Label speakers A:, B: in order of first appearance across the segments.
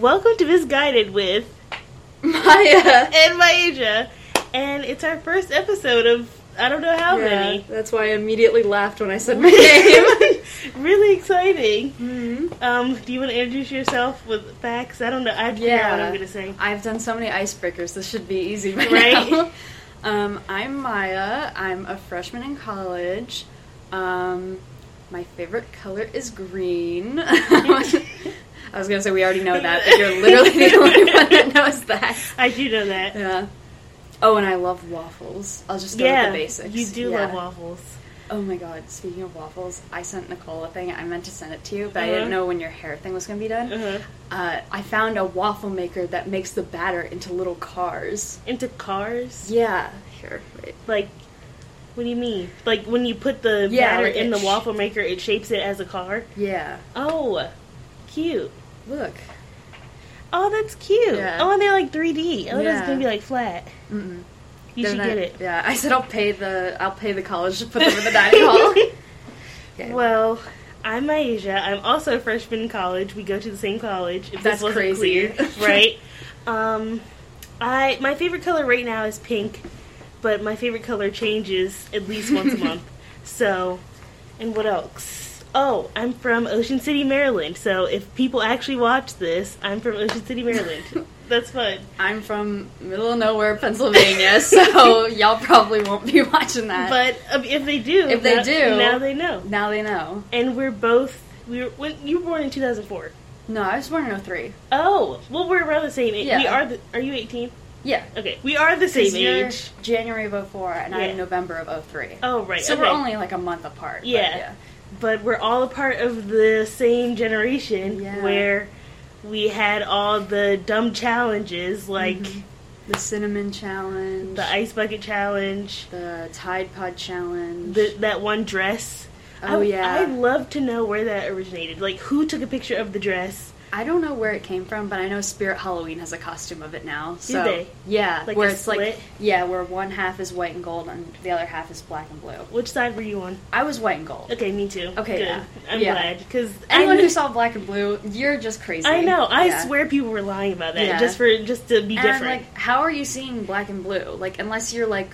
A: Welcome to Misguided with
B: Maya.
A: and Maisha, and it's our first episode of I don't know how
B: Yeah,
A: many.
B: that's why I immediately laughed when I said my name.
A: really exciting.
B: Mhm.
A: Um, do you want to introduce yourself with facts? I don't know. I have to figure out what I'm gonna say.
B: I've done so many icebreakers. This should be easy by
A: Right?
B: now. Um, I'm Maya. I'm a freshman in college. Um, my favorite color is green. I was gonna say we already know that, but you're literally the only one that knows that.
A: I do know that.
B: Yeah. Oh, and I love waffles. I'll just go
A: yeah,
B: with the basics.
A: you do
B: Yeah.
A: love waffles.
B: Oh my god, speaking of waffles, I sent Nicole a thing. I meant to send it to you, but I
A: Uh-huh.
B: didn't know when your hair thing was going to be done.
A: Uh-huh.
B: Uh, I found a waffle maker that makes the batter into little cars.
A: Into cars,
B: Yeah. Here, wait.
A: like. What do you mean? Like when you put the
B: Yeah,
A: batter
B: like
A: in the
B: sh-
A: waffle maker, it shapes it as a car.
B: Yeah.
A: Oh, cute.
B: Look.
A: Oh, that's cute.
B: Yeah.
A: Oh, and they're like 3D. Oh, that's
B: Yeah.
A: gonna be like flat.
B: Mm-mm.
A: You
B: They're
A: should
B: not-
A: get it.
B: Yeah, I said I'll pay the I'll pay the college to put them in the dining hall. Okay.
A: Well, I'm Asia. I'm also a freshman in college. We go to the same college. If
B: That's crazy.
A: clear, right? Um, I my favorite color right now is pink, but my favorite color changes at least once a month. So, and what else? Oh, I'm from Ocean City, Maryland. So if people actually watch this, I'm from Ocean City, Maryland. That's fun.
B: I'm from middle of nowhere, Pennsylvania, so y'all probably won't be watching that.
A: But um, if they do,
B: If they
A: now-
B: do-
A: now they know.
B: now they know.
A: And we're both. We were when you were born in 2004.
B: No, I was born in 03.
A: Oh, well, we're around the same age. We
B: Yeah.
A: are. The, are you 18?
B: Yeah.
A: Okay, we are the same age.
B: January of 04 and
A: Yeah.
B: I'm November of 03.
A: Oh, right.
B: So
A: okay.
B: we're only like a month apart. but
A: Yeah. But we're all a part of the same generation
B: Yeah.
A: where we had all the dumb challenges like
B: Mhm. The cinnamon challenge.
A: the ice bucket challenge,
B: the Tide Pod challenge.
A: the, that one dress.
B: Oh,
A: I,
B: yeah.
A: I'd love to know where that originated. Like, who took a picture of the dress?
B: I don't know where it came from, but I know Spirit Halloween has a costume of it now. So
A: they?
B: Yeah,
A: Like
B: where it's
A: split?
B: like yeah, where one half is white and gold and the other half is black and blue.
A: Which side were you on?
B: I was white and gold.
A: Okay, me too.
B: Okay,
A: Good.
B: yeah.
A: I'm
B: Yeah.
A: glad because
B: Anyone who saw black and blue, you're just crazy.
A: I know. I
B: Yeah.
A: swear people were lying about that
B: Yeah.
A: just for just to be
B: And I'm
A: different.
B: like, how are you seeing black and blue? Like, unless you're like,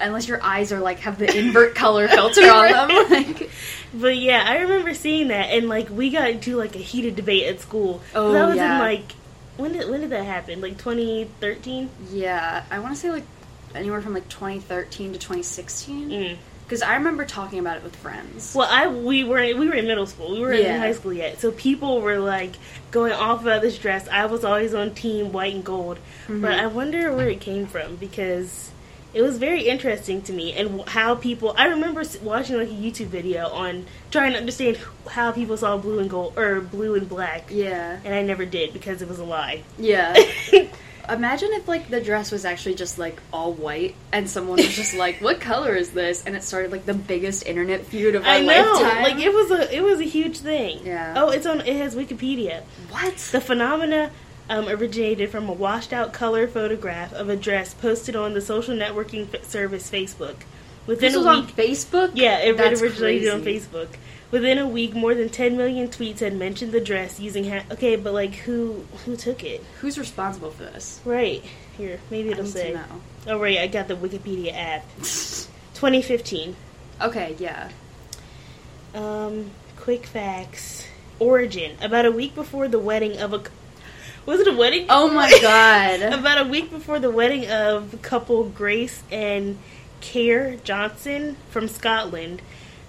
B: unless your eyes are like have the invert color filter on them. Like,
A: But yeah, I remember seeing that, and like we got into like a heated debate at school.
B: Oh,
A: that was
B: yeah.
A: in like when did when did that happen? Like 2013.
B: yeah, I want to say like anywhere from like 2013 to 2016.
A: Mm.
B: Because I remember talking about it with friends.
A: Well, I we were we were in middle school. We weren't
B: Yeah.
A: in high school yet, so people were like going off about this dress. I was always on team white and gold,
B: Mhm.
A: but I wonder where it came from because it was very interesting to me and how people. I remember watching like a YouTube video on trying to understand how people saw blue and gold or blue and black.
B: Yeah.
A: And I never did because it was a lie.
B: Yeah. Imagine if like the dress was actually just like all white and someone was just like, "What color is this?" and it started like the biggest internet feud of our
A: I know,
B: lifetime.
A: like it was a it was a huge thing.
B: Yeah.
A: Oh, it's on. It has Wikipedia.
B: what?
A: The phenomena um, originated from a washed-out color photograph of a dress posted on the social networking f- service Facebook. Within
B: this
A: a
B: was
A: week,
B: on Facebook.
A: yeah, it
B: That's
A: originated on. Facebook. Within a week, more than 10 million tweets had mentioned the dress using. Ha- okay, but like who who took it?
B: Who's responsible for this?
A: Right here, maybe it'll say. Oh right, I got the Wikipedia app. 2015.
B: okay, yeah.
A: Um, quick facts. Origin. About a week before the wedding of a. Was it a wedding?
B: Oh my god.
A: About a week before the wedding of couple Grace and Care Johnson from Scotland,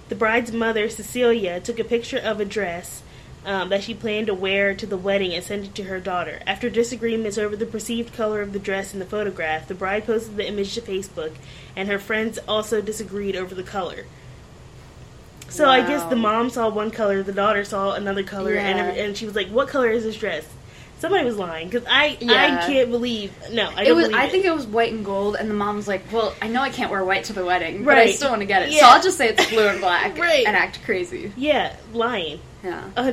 A: the bride's mother, Cecilia, took a picture of a dress um, that she planned to wear to the wedding and sent it to her daughter. After disagreements over the perceived color of the dress in the photograph, the bride posted the image to Facebook, and her friends also disagreed over the color. So I guess the mom saw one color, the daughter saw another color, and
B: Yeah.
A: every, and she was like, "What color is this dress?" Somebody was lying because I
B: Yeah.
A: I can't believe no I
B: it
A: don't
B: was. I
A: it.
B: think it was white and gold, and the mom was like, "Well, I know I can't wear white to the wedding, but I still want to get it, so I'll just say it's blue and black,
A: Right.
B: and act crazy."
A: yeah lying.
B: Yeah.
A: Uh,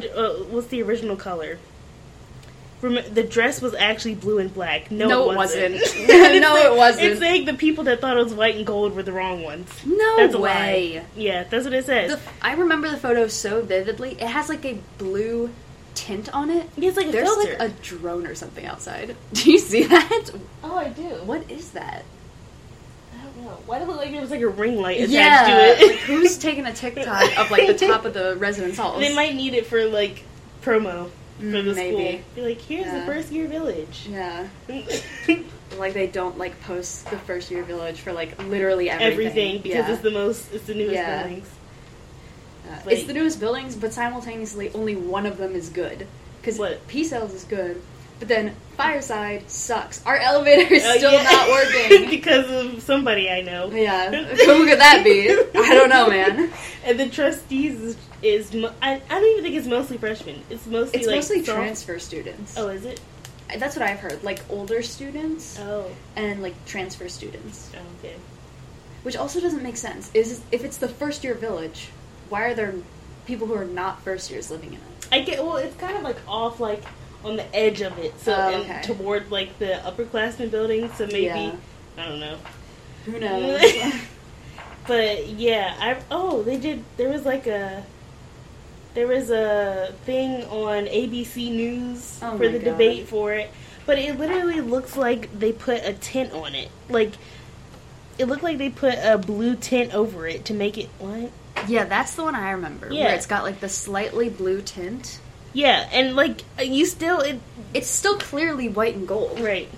A: what's the original color? The dress was actually blue and black. No,
B: No,
A: it
B: it
A: wasn't.
B: wasn't. No,
A: like-
B: it wasn't.
A: It's saying the people that thought it was white and gold were the wrong ones.
B: No
A: That's a
B: way.
A: lie. Yeah, that's what it says.
B: The, I remember the photo so vividly. It has like a blue tint on it.
A: Yeah, it's like a
B: There's
A: filter.
B: like a drone or something outside. Do you see that?
A: oh, I do.
B: What is that?
A: I don't know. Why did it look like there was like a ring light attached
B: Yeah,
A: to it?
B: like who's taking a TikTok of like the top of the residence halls?
A: they might need it for like promo for the
B: Mm, maybe.
A: school. Be like, here's
B: Yeah.
A: the first year village.
B: Yeah, like they don't like post the first year village for like literally everything.
A: Everything because
B: yeah.
A: it's the most, it's the newest
B: Yeah.
A: buildings.
B: Uh,
A: like-
B: it's the newest buildings, but simultaneously only one of them is good. Because? P cells is good, but then Fireside sucks. Our elevator is
A: Oh,
B: still
A: yeah.
B: not working.
A: because of somebody I know.
B: yeah, who could that be? I don't know, man.
A: And the trustees is, is mo- I, I don't even think it's mostly freshmen. It's mostly
B: It's
A: like
B: mostly transfer students.
A: Oh, is it?
B: That's what I've heard. Like older students
A: Oh,
B: and like transfer students,
A: oh okay.
B: which also doesn't make sense. Is if it's the first year village, why are there people who are not first years living in it?
A: I get well. It's kind of like off, like on the edge of it, so
B: Oh,
A: and
B: okay.
A: toward like the upperclassmen building. So maybe
B: Yeah.
A: I don't know.
B: Who knows?
A: But yeah, I oh they did. There was like a there was a thing on ABC News
B: Oh
A: for the
B: God.
A: debate for it, but it literally looks like they put a tint on it. Like it looked like they put a blue tint over it to make it what?
B: Yeah, that's the one I remember.
A: Yeah.
B: Where it's got like the slightly blue tint.
A: Yeah, and like you still it
B: It's still clearly white and gold.
A: right.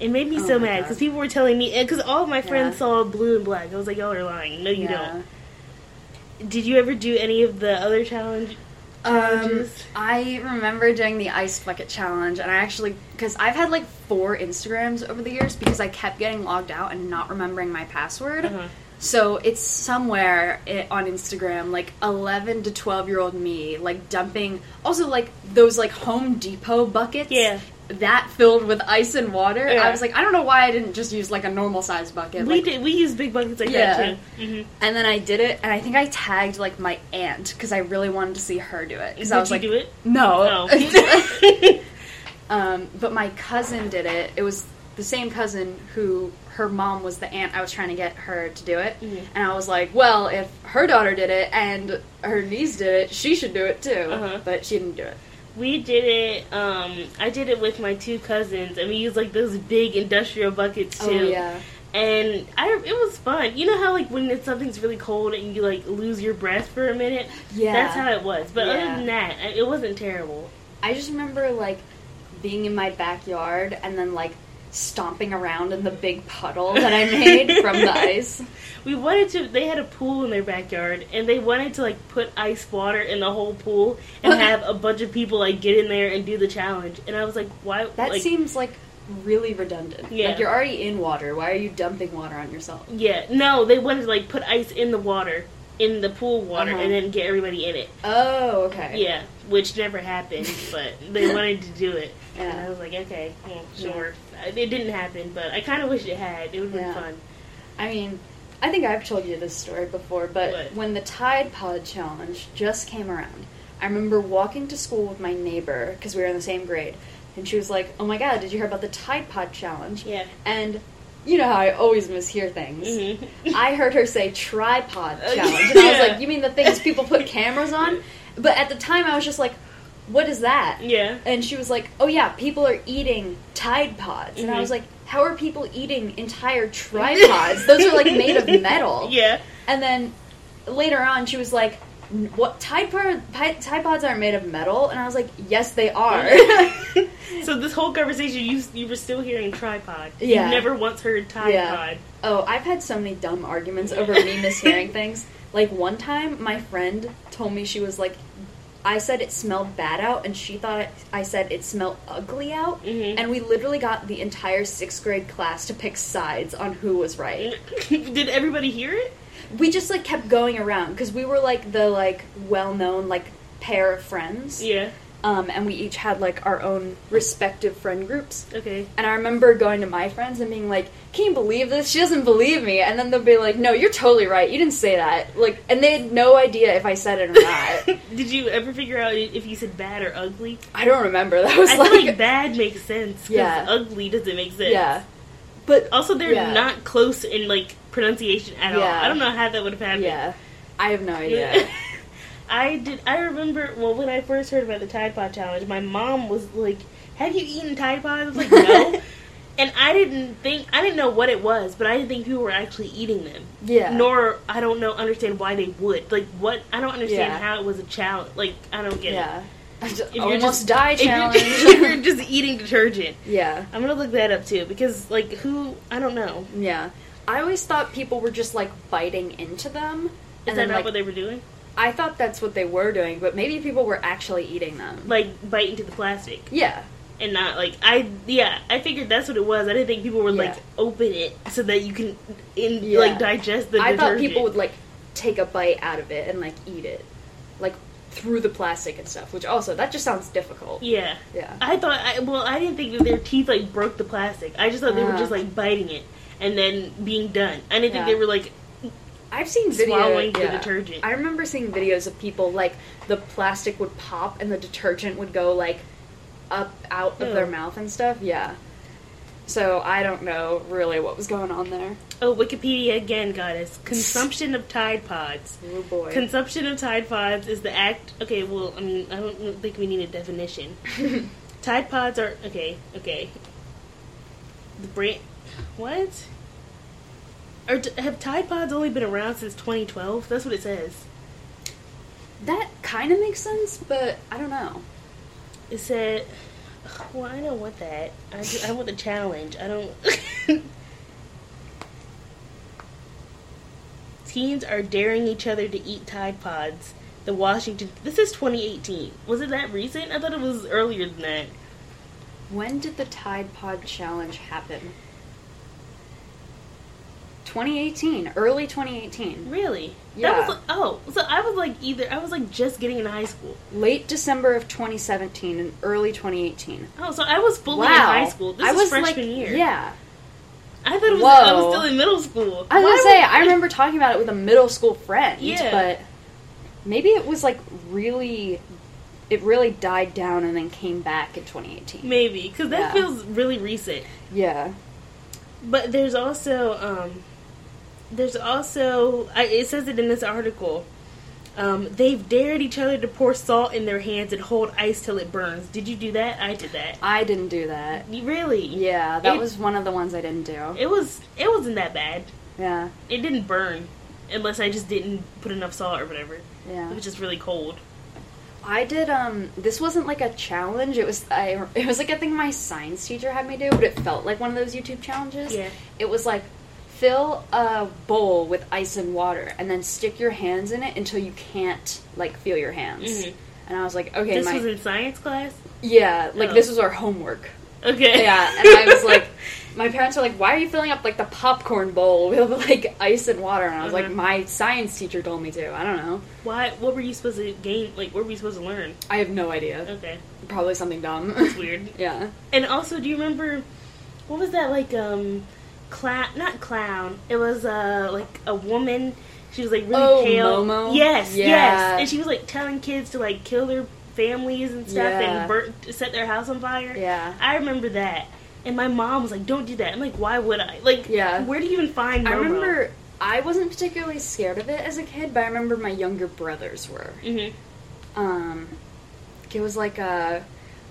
A: It made me
B: Oh
A: so mad because people were telling me because all of my friends
B: Yeah.
A: saw blue and black. I was like, y'all are lying. No, you
B: Yeah.
A: don't. Did you ever do any of the other challenge
B: Um,
A: challenges?
B: I remember doing the ice bucket challenge, and I actually because I've had like four Instagrams over the years because I kept getting logged out and not remembering my password.
A: Uh-huh.
B: So it's somewhere on Instagram, like 11 to 12 year old me, like dumping, also like those like Home Depot buckets.
A: Yeah.
B: That filled with ice and water.
A: Yeah.
B: I was like, I don't know why I didn't just use like a normal size bucket.
A: We
B: like,
A: did. We used big buckets like
B: Yeah.
A: that too. hmm
B: And then I did it, and I think I tagged like my aunt because I really wanted to see her do it. Because
A: Did
B: I was
A: you
B: like,
A: do it?
B: no. Um, but my cousin did it. It was the same cousin who her mom was the aunt I was trying to get her to do it.
A: Mhm.
B: And I was like, well, if her daughter did it and her niece did it, she should do it too.
A: Uh-huh.
B: But she didn't do it.
A: we did it. Um, I did it with my two cousins, and we used like those big industrial buckets too.
B: Oh yeah.
A: And I, it was fun. You know how like when it's, something's really cold and you like lose your breath for a minute.
B: Yeah.
A: That's how it was. But
B: Yeah.
A: other than that, it wasn't terrible.
B: I just remember like being in my backyard and then like stomping around in the big puddle that I made from the ice.
A: We wanted to. They had a pool in their backyard, and they wanted to like put ice water in the whole pool and have a bunch of people like get in there and do the challenge. And I was like, why?
B: That
A: like,
B: seems like really redundant.
A: Yeah.
B: Like you're already in water. Why are you dumping water on yourself?
A: Yeah, no, they wanted to like put ice in the water, in the pool water,
B: Uh-huh.
A: and then get everybody in it.
B: Oh, okay.
A: Yeah, which never happened, but they wanted to do it. And I was like, okay, well, sure. It didn't happen, but I kind of wish it had. It would have been fun.
B: I mean, I think I've told you this story before, but
A: What?
B: when the Tide Pod challenge just came around, I remember walking to school with my neighbor because we were in the same grade, and she was like, "Oh my god, did you hear about the Tide Pod challenge?"
A: Yeah.
B: And you know how I always mishear things.
A: Mhm.
B: I heard her say tripod
A: Oh,
B: challenge, and I was
A: yeah.
B: like, "You mean the things people put cameras on?" But at the time, I was just like, "What is that?"
A: Yeah.
B: And she was like, "Oh yeah, people are eating Tide Pods," and I was mm-hmm. like, "How are people eating entire tripods? Those are like made of metal."
A: Yeah.
B: And then later on, she was like, "What Tide Pod? Tide Tide Pods aren't made of metal?" And I was like, "Yes, they are."
A: so this whole conversation, you you were still hearing tripod.
B: Yeah.
A: You never once heard Tide
B: Yeah.
A: Pod.
B: oh, I've had so many dumb arguments over me mishearing things. Like one time, my friend told me she was like. I said it smelled bad out, and she thought it, I said it smelled ugly out.
A: Mhm.
B: And we literally got the entire sixth grade class to pick sides on who was right.
A: Did everybody hear it?
B: we just like kept going around because we were like the like well-known like pair of friends
A: Yeah.
B: Um, and we each had like our own respective friend groups
A: Okay.
B: and i remember going to my friends and being like can you believe this she doesn't believe me and then they'll be like no you're totally right you didn't say that like and they had no idea if i said it or not
A: Did you ever figure out if you said bad or ugly?
B: i don't remember that was
A: I
B: like,
A: like bad makes sense.
B: Yeah.
A: Ugly doesn't make sense.
B: yeah but
A: Also, they're
B: Yeah.
A: not close in like pronunciation at all. I don't know how that would have happened.
B: yeah i have no idea
A: I did. I remember. Well, when I first heard about the Tide Pod challenge, my mom was like, "Have you eaten Tide Pods?" I was like, "No." and I didn't think I didn't know what it was, but I didn't think people were actually eating them.
B: Yeah.
A: Nor I don't know understand why they would. Like what? I don't understand
B: Yeah.
A: how it was a challenge. Like I don't get it.
B: Yeah.
A: If you're
B: Almost
A: just-
B: die
A: if you're-
B: challenge.
A: if you're just eating detergent.
B: yeah.
A: I'm gonna look that up too because like who I don't know.
B: Yeah. I always thought people were just like biting into them.
A: Is
B: and
A: that
B: then
A: not
B: like
A: what they were doing?
B: I thought that's what they were doing, but maybe people were actually eating them.
A: Like bite into the plastic
B: yeah.
A: and not like I yeah I figured that's what it was. I didn't think people would like open it so that you can in
B: Yeah.
A: like digest the
B: I
A: detergent.
B: thought people would like take a bite out of it and like eat it. Like through the plastic and stuff, which also that just sounds difficult.
A: Yeah.
B: Yeah.
A: I thought I, well I didn't think that their teeth like broke the plastic. I just thought they were
B: Ah.
A: just like biting it and then being done. I didn't
B: Yeah.
A: think they were like
B: I've seen videos
A: swallowing the
B: yeah.
A: detergent.
B: I remember seeing videos of people like the plastic would pop and the detergent would go like up out of their mouth and stuff. Yeah. So I don't know really what was going on there.
A: oh Wikipedia again got us consumption of Tide Pods.
B: Oh boy.
A: Consumption of Tide Pods is the act. Okay, well, I mean, I don't think we need a definition. Tide Pods are okay. Okay. The brand. What? Or have Tide Pods only been around since 2012? That's what it says.
B: that kind of makes sense, but I don't know.
A: It said. Well, I don't want that. I, ju- I want the challenge. I don't. Teens are daring each other to eat Tide Pods. The Washington. This is 2018. Was it that recent? I thought it was earlier than that.
B: When did the Tide Pod challenge happen? 2018, early 2018.
A: Really?
B: Yeah.
A: That was, like, oh, so I was like either I was like just getting in high school.
B: Late December of 2017 and early 2018.
A: Oh, so I was fully
B: wow.
A: in high school. This
B: I was
A: freshman
B: like,
A: year.
B: Yeah.
A: I thought it was. I was still in middle school.
B: I was
A: Why
B: gonna say, I remember talking about it with a middle school friend,
A: Yeah.
B: but maybe it was like really, it really died down and then came back in 2018.
A: maybe because that
B: Yeah.
A: feels really recent.
B: Yeah.
A: But there's also um, there's also I, it says it in this article. Um, they've dared each other to pour salt in their hands and hold ice till it burns. Did you do that? I did that.
B: I didn't do that.
A: You really?
B: Yeah, that
A: It-
B: was one of the ones I didn't do.
A: It was. It wasn't that bad.
B: Yeah.
A: It didn't burn, unless I just didn't put enough salt or whatever.
B: Yeah.
A: It was just really cold.
B: I did um this wasn't like a challenge. It was I it was like a thing my science teacher had me do, but it felt like one of those YouTube challenges.
A: Yeah.
B: It was like fill a bowl with ice and water and then stick your hands in it until you can't like feel your hands.
A: Mhm.
B: And I was like, okay,
A: this
B: my
A: was in science class.
B: yeah, like
A: Oh.
B: this was our homework.
A: Okay.
B: Yeah, and I was like, my parents were like, "Why are you filling up like the popcorn bowl with like ice and water?" And I was like,
A: Mhm.
B: "My science teacher told me to." I don't know.
A: Why? What were you supposed to gain? Like, what were you supposed to learn?
B: I have no idea.
A: Okay,
B: Probably something dumb.
A: that's weird.
B: yeah.
A: And also, do you remember what was that like? Um, clown? Not clown. It was uh like a woman. She was like really
B: Oh,
A: pale.
B: Momo?
A: Yes,
B: Yeah.
A: yes. And she was like telling kids to like kill their families and stuff
B: Yeah.
A: and burn, set their house on fire.
B: Yeah.
A: I remember that. And my mom was like, "Don't do that." I'm like, "Why would I?" Like,
B: Yeah.
A: Where do you even find?
B: I remember I wasn't particularly scared of it as a kid, but I remember my younger brothers were.
A: Mhm.
B: Um, it was like a.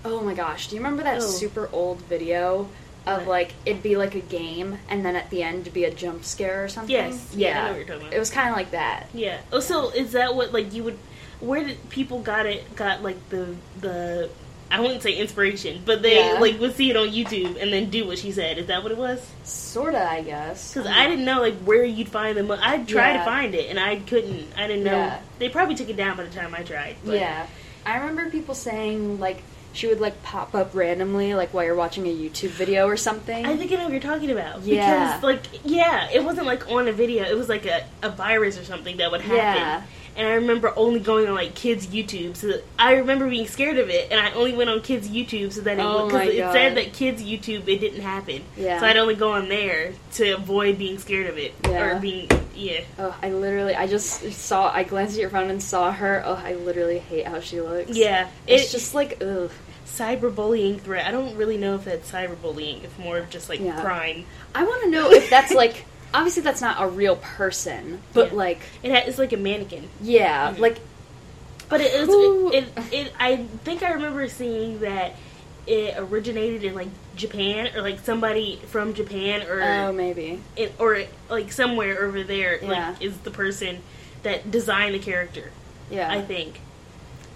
B: Oh my gosh! Do you remember that
A: Oh.
B: super old video of like it'd be like a game, and then at the end it'd be a jump scare or something?
A: Yes. Yeah, I know what you're talking about.
B: It was kind of like that.
A: Yeah. Oh, so is that what like you would? Where did people got it? Got like the the I wouldn't say inspiration, but they
B: Yeah.
A: like would see it on YouTube and then do what she said. Is that what it was?
B: Sorta, I guess.
A: Because I didn't know like where you'd find them. I tried
B: Yeah.
A: to find it and I couldn't. I didn't know.
B: Yeah.
A: They probably took it down by the time I tried. But
B: Yeah, I remember people saying like she would like pop up randomly, like while you're watching a YouTube video or something.
A: I think I know what you're talking about.
B: Yeah.
A: Because, like, yeah, it wasn't like on a video. It was like a, a virus or something that would happen.
B: Yeah.
A: And I remember only going on like kids' YouTube. So that- I remember being scared of it, and I only went on kids' YouTube so that it
B: Oh
A: because it said that kids' YouTube it didn't happen.
B: Yeah.
A: So I'd only go on there to avoid being scared of it
B: Yeah.
A: or being yeah.
B: Oh, I literally, I just saw, I glanced at your phone and saw her. Oh, I literally hate how she looks.
A: Yeah,
B: It's
A: it's
B: just like, ugh.
A: cyberbullying threat. I don't really know if that's cyberbullying. It's more of just like
B: Yeah.
A: crime.
B: I want to know if that's like, obviously that's not a real person, but
A: Yeah.
B: like,
A: It ha- it's like a mannequin.
B: yeah,
A: Mhm.
B: like,
A: But it,
B: Who-
A: it, it, it, I think I remember seeing that it originated in like Japan or like somebody from Japan or
B: Oh, maybe.
A: it, or like somewhere over there
B: Yeah.
A: like is the person that designed the character.
B: Yeah.
A: I think.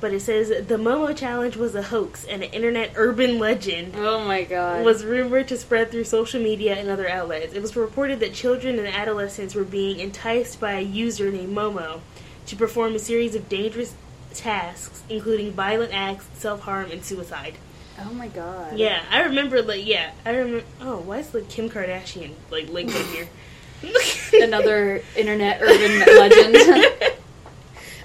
A: But it says the Momo challenge was a hoax and an internet urban legend
B: Oh my god.
A: was rumored to spread through social media and other outlets. It was reported that children and adolescents were being enticed by a user named Momo to perform a series of dangerous tasks, including violent acts, self harm, and suicide.
B: oh my god.
A: Yeah, I remember. Like, yeah, I remember. Oh, why is like Kim Kardashian like linked in here?
B: Another internet urban legend.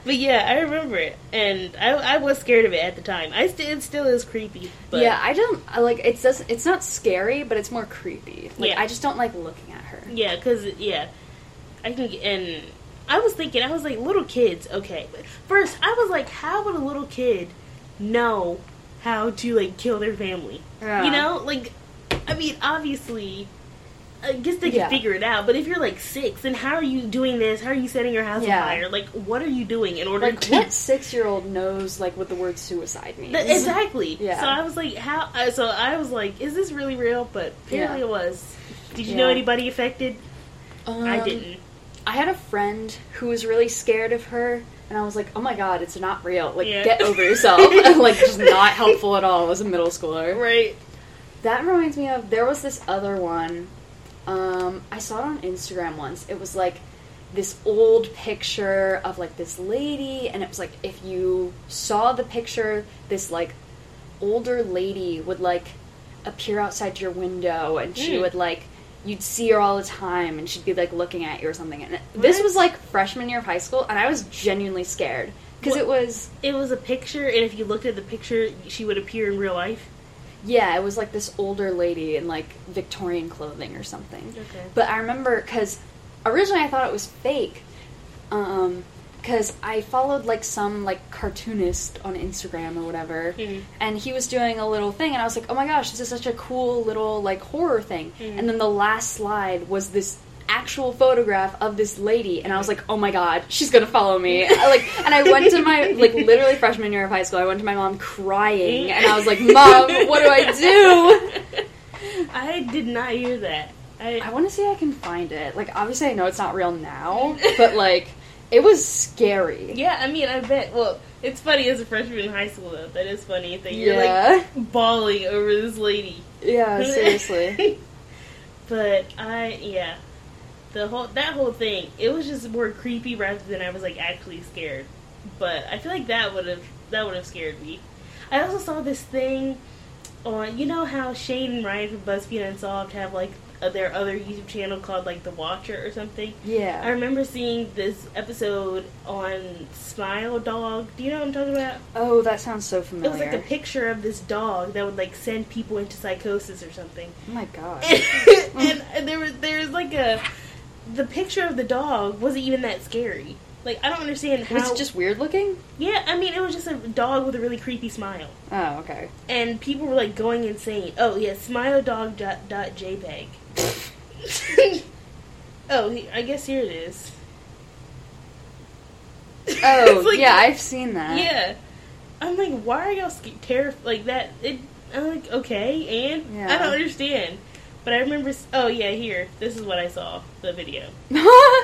A: but yeah, I remember it, and I, I was scared of it at the time. I st- it still is creepy. But
B: yeah, I don't I like it's just it's not scary, but it's more creepy. Like
A: Yeah.
B: I just don't like looking at her.
A: Yeah, because yeah, I can. get- And I was thinking, I was like, little kids, okay. First, I was like, how would a little kid know how to like kill their family?
B: Yeah.
A: You know, like, I mean, obviously. I guess they can
B: Yeah.
A: figure it out, but if you're like six, then how are you doing this? How are you setting your house
B: Yeah.
A: on fire? Like, what are you doing in order
B: Like
A: to
B: what six year old knows like what the word suicide means?
A: Th- exactly.
B: Yeah.
A: So I was like, how? Uh, so I was like, is this really real? But apparently
B: Yeah.
A: it was. Did you know anybody affected? I
B: Um,
A: didn't.
B: I had a friend who was really scared of her, and I was like, "Oh my god, it's not real! Like, get over yourself!" like, just not helpful at all as a middle schooler.
A: Right.
B: That reminds me of there was this other one. Um, I saw it on Instagram once. It was like this old picture of like this lady, and it was like if you saw the picture, this like older lady would like appear outside your window, and she
A: Mm.
B: would like you'd see her all the time, and she'd be like looking at you or something. And it- this was like freshman year of high school, and I was genuinely scared because it was
A: It was a picture, and if you looked at the picture, she would appear in real life.
B: Yeah, it was like this older lady in like Victorian clothing or something.
A: Okay.
B: But I remember because originally I thought it was fake, um, because I followed like some like cartoonist on Instagram or whatever,
A: Mhm.
B: and he was doing a little thing, and I was like, oh my gosh, this is such a cool little like horror thing.
A: Mhm.
B: And then the last slide was this actual photograph of this lady and I was like, "Oh my god, she's going to follow me." Like and I went to my like literally freshman year of high school. I went to my mom crying and I was like, "Mom, what do I do?"
A: I did not hear that. I,
B: I want to see if I can find it. Like obviously I know it's not real now, but like it was scary.
A: yeah, I mean, I bet. Well, it's funny as a freshman in high school, though. That is funny that you're
B: Yeah.
A: like bawling over this lady.
B: Yeah, seriously.
A: but I, yeah, the whole that whole thing, it was just more creepy rather than I was like actually scared. But I feel like that would have that would have scared me. I also saw this thing on, you know how Shane and Ryan from BuzzFeed Unsolved have like uh, their other YouTube channel called like The Watcher or something.
B: Yeah.
A: I remember seeing this episode on Smile Dog. Do you know what I'm talking about?
B: Oh, that sounds so familiar.
A: It was like a picture of this dog that would like send people into psychosis or something.
B: oh my god.
A: and, and there was there was like a the picture of the dog wasn't even that scary. Like I don't understand how.
B: Was it just weird looking?
A: yeah, I mean it was just a dog with a really creepy smile,
B: Oh, okay.
A: and people were like going insane. Oh yeah, smile dog dot, dot jpeg. oh, he- I guess here it is.
B: Oh,
A: like-
B: yeah, I've seen that.
A: Yeah, I'm like, why are y'all sca- terrified like that? It. I'm like, okay, and I don't understand. But I remember. Oh yeah, here. This is what I saw. The video.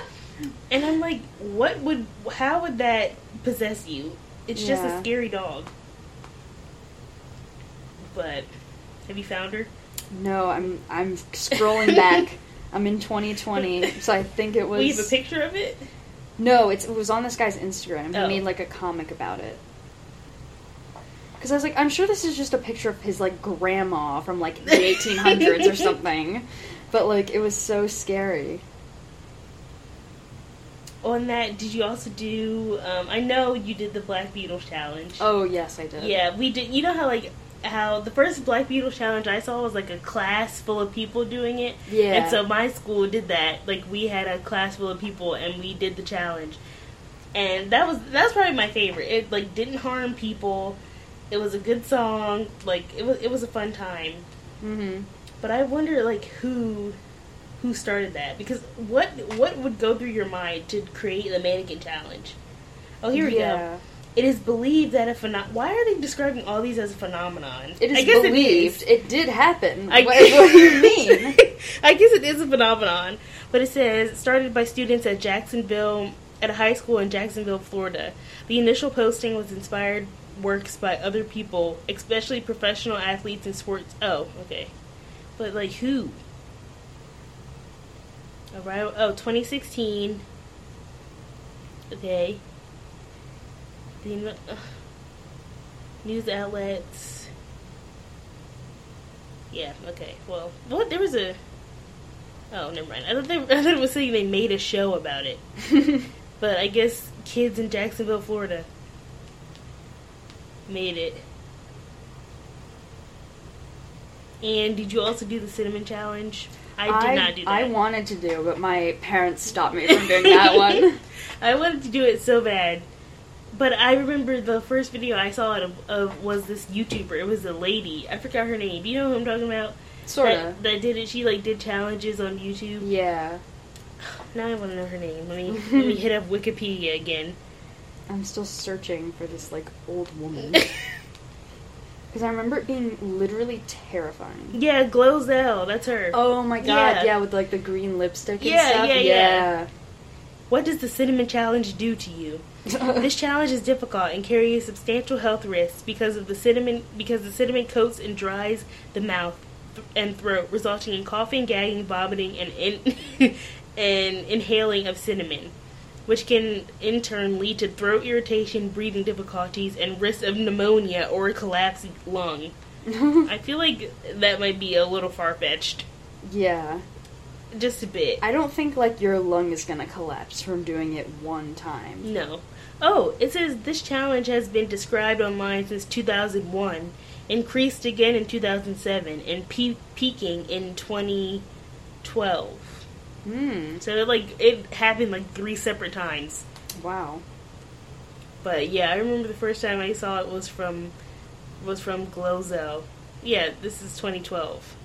A: And I'm like, what would, how would that possess you? It's just a scary dog. But, have you found her?
B: no, I'm I'm scrolling back. I'm in 2020, so I think it was.
A: We have a picture of it?
B: No, it's, it was on this guy's Instagram. He
A: Oh.
B: made like a comic about it. Because I was like, I'm sure this is just a picture of his like grandma from like the 1800s or something. But like, it was so scary.
A: On that, did you also do, um, I know you did the Black Beatles challenge.
B: Oh yes, I did.
A: Yeah, we did, you know how like, how the first Black Beatles challenge I saw was like a class full of people doing it.
B: Yeah.
A: And so my school did that. Like we had a class full of people and we did the challenge. And that was that was probably my favorite. It like didn't harm people. It was a good song. Like it was it was a fun time.
B: Mm-hmm.
A: But I wonder like who who started that because what what would go through your mind to create the mannequin challenge? Oh, here we
B: Yeah.
A: It is believed that a phenom. Why are they describing all these as a phenomenon?
B: It is
A: I guess
B: believed.
A: It,
B: It, did happen.
A: I
B: what, what do you mean?
A: I guess it is a phenomenon, but it says started by students at Jacksonville at a high school in Jacksonville, Florida. The initial posting was inspired works by other people, especially professional athletes in sports. Oh, okay, but like who? Alright, oh, 2016. Okay. The uh, news outlets. Yeah. Okay. Well, what there was a. Oh, never mind. I thought they. I thought it was saying they made a show about it, but I guess kids in Jacksonville, Florida, made it. And did you also do the cinnamon challenge? I did not do that.
B: I wanted to do, but my parents stopped me from doing that one.
A: I wanted to do it so bad. But I remember the first video I saw it of, of was this YouTuber. It was a lady. I forgot her name. Do you know who I'm talking about?
B: Sorta.
A: That, that did it. She like did challenges on YouTube.
B: Yeah.
A: Now I want to know her name. Let me let me hit up Wikipedia again.
B: I'm still searching for this like old woman. Because I remember it being literally terrifying.
A: Yeah, Glozell. That's her.
B: Oh my god,
A: Yeah.
B: yeah, with like the green lipstick and
A: Yeah,
B: stuff.
A: yeah,
B: yeah.
A: What does the cinnamon challenge do to you? this challenge is difficult and carries substantial health risks because of the cinnamon because the cinnamon coats and dries the mouth th- and throat, resulting in coughing, gagging, vomiting, and in- and inhaling of cinnamon, which can in turn lead to throat irritation, breathing difficulties, and risk of pneumonia or a collapsed lung. I feel like that might be a little far fetched,
B: yeah.
A: just a bit.
B: I don't think like your lung is gonna collapse from doing it one time.
A: No. Oh, it says this challenge has been described online since 2001, increased again in 2007, and pe- peaking in 2012.
B: Hmm.
A: So it, like it happened like three separate times.
B: Wow.
A: But yeah, I remember the first time I saw it was from was from Glozell. Yeah, this is 2012.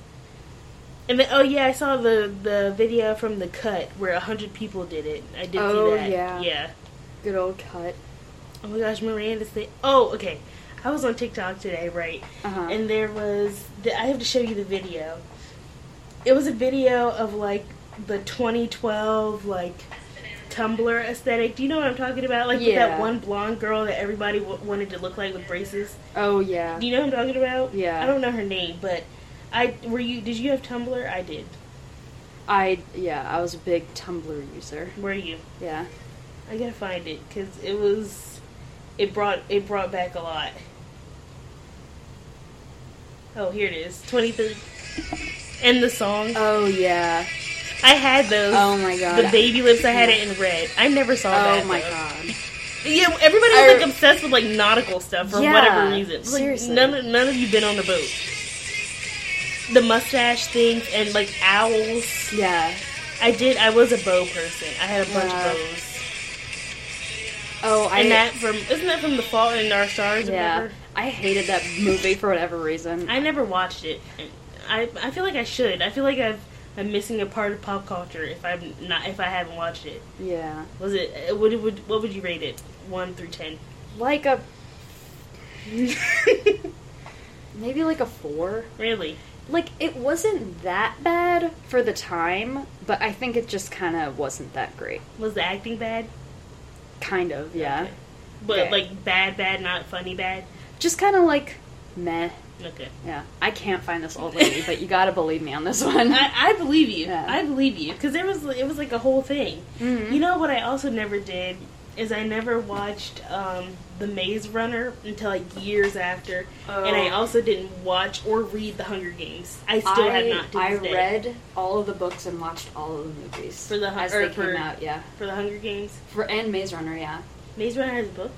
A: And then oh yeah, I saw the the video from the cut where a hundred people did it. I did
B: Oh,
A: see that.
B: yeah.
A: Yeah.
B: Good old cut.
A: Oh my gosh, Miranda said. Oh, okay. I was on TikTok today, right?
B: Uh-huh.
A: And there was. The, I have to show you the video. It was a video of like the 2012 like Tumblr aesthetic. Do you know what I'm talking about? Like with
B: Yeah.
A: that one blonde girl that everybody w- wanted to look like with braces.
B: Oh yeah.
A: Do you know what I'm talking about?
B: Yeah.
A: I don't know her name, but I were you. Did you have Tumblr? I did.
B: I yeah, I was a big Tumblr user.
A: Were you?
B: Yeah.
A: I gotta find it because it was. It brought it brought back a lot. Oh, here it is. 23. And the song.
B: Oh yeah.
A: I had those.
B: Oh my god.
A: The baby lips, I had it in red. I never saw oh that.
B: Oh my
A: though.
B: god.
A: Yeah, everybody was
B: I-
A: like obsessed with like nautical stuff for
B: Yeah,
A: whatever reason. Like,
B: seriously.
A: none, of- none of you been on the boat. The mustache things and like owls.
B: Yeah.
A: I did. I was a bow person. I had a bunch
B: Yeah.
A: of bows.
B: Oh, I
A: and that from isn't that from The Fault in Our Stars?
B: yeah.
A: whatever?
B: I hated that movie for whatever reason.
A: I never watched it. I I feel like I should. I feel like I've I'm missing a part of pop culture if I'm not if I haven't watched it.
B: yeah.
A: Was it uh, what would what would you rate it? One through ten.
B: Like a maybe like a 4.
A: really?
B: Like it wasn't that bad for the time, but I think it just kind of wasn't that great.
A: Was the acting bad?
B: Kind of, yeah.
A: Okay. But
B: Okay.
A: like bad, bad, not funny, bad.
B: Just kind of like meh.
A: Okay.
B: Yeah. I can't find this old lady, but you got to believe me on this one.
A: I, I believe you.
B: Yeah.
A: I believe you because there was it was like a whole thing.
B: Mhm.
A: You know what I also never did is I never watched um, the Maze Runner until like years after, and I
B: Oh.
A: also didn't watch or read the Hunger Games. I still
B: I,
A: have not.
B: I
A: day.
B: read all of the books and watched all of the movies
A: For the
B: as they
A: for-
B: came out. Yeah,
A: for the Hunger Games.
B: for and Maze Runner. Yeah,
A: Maze Runner has a book.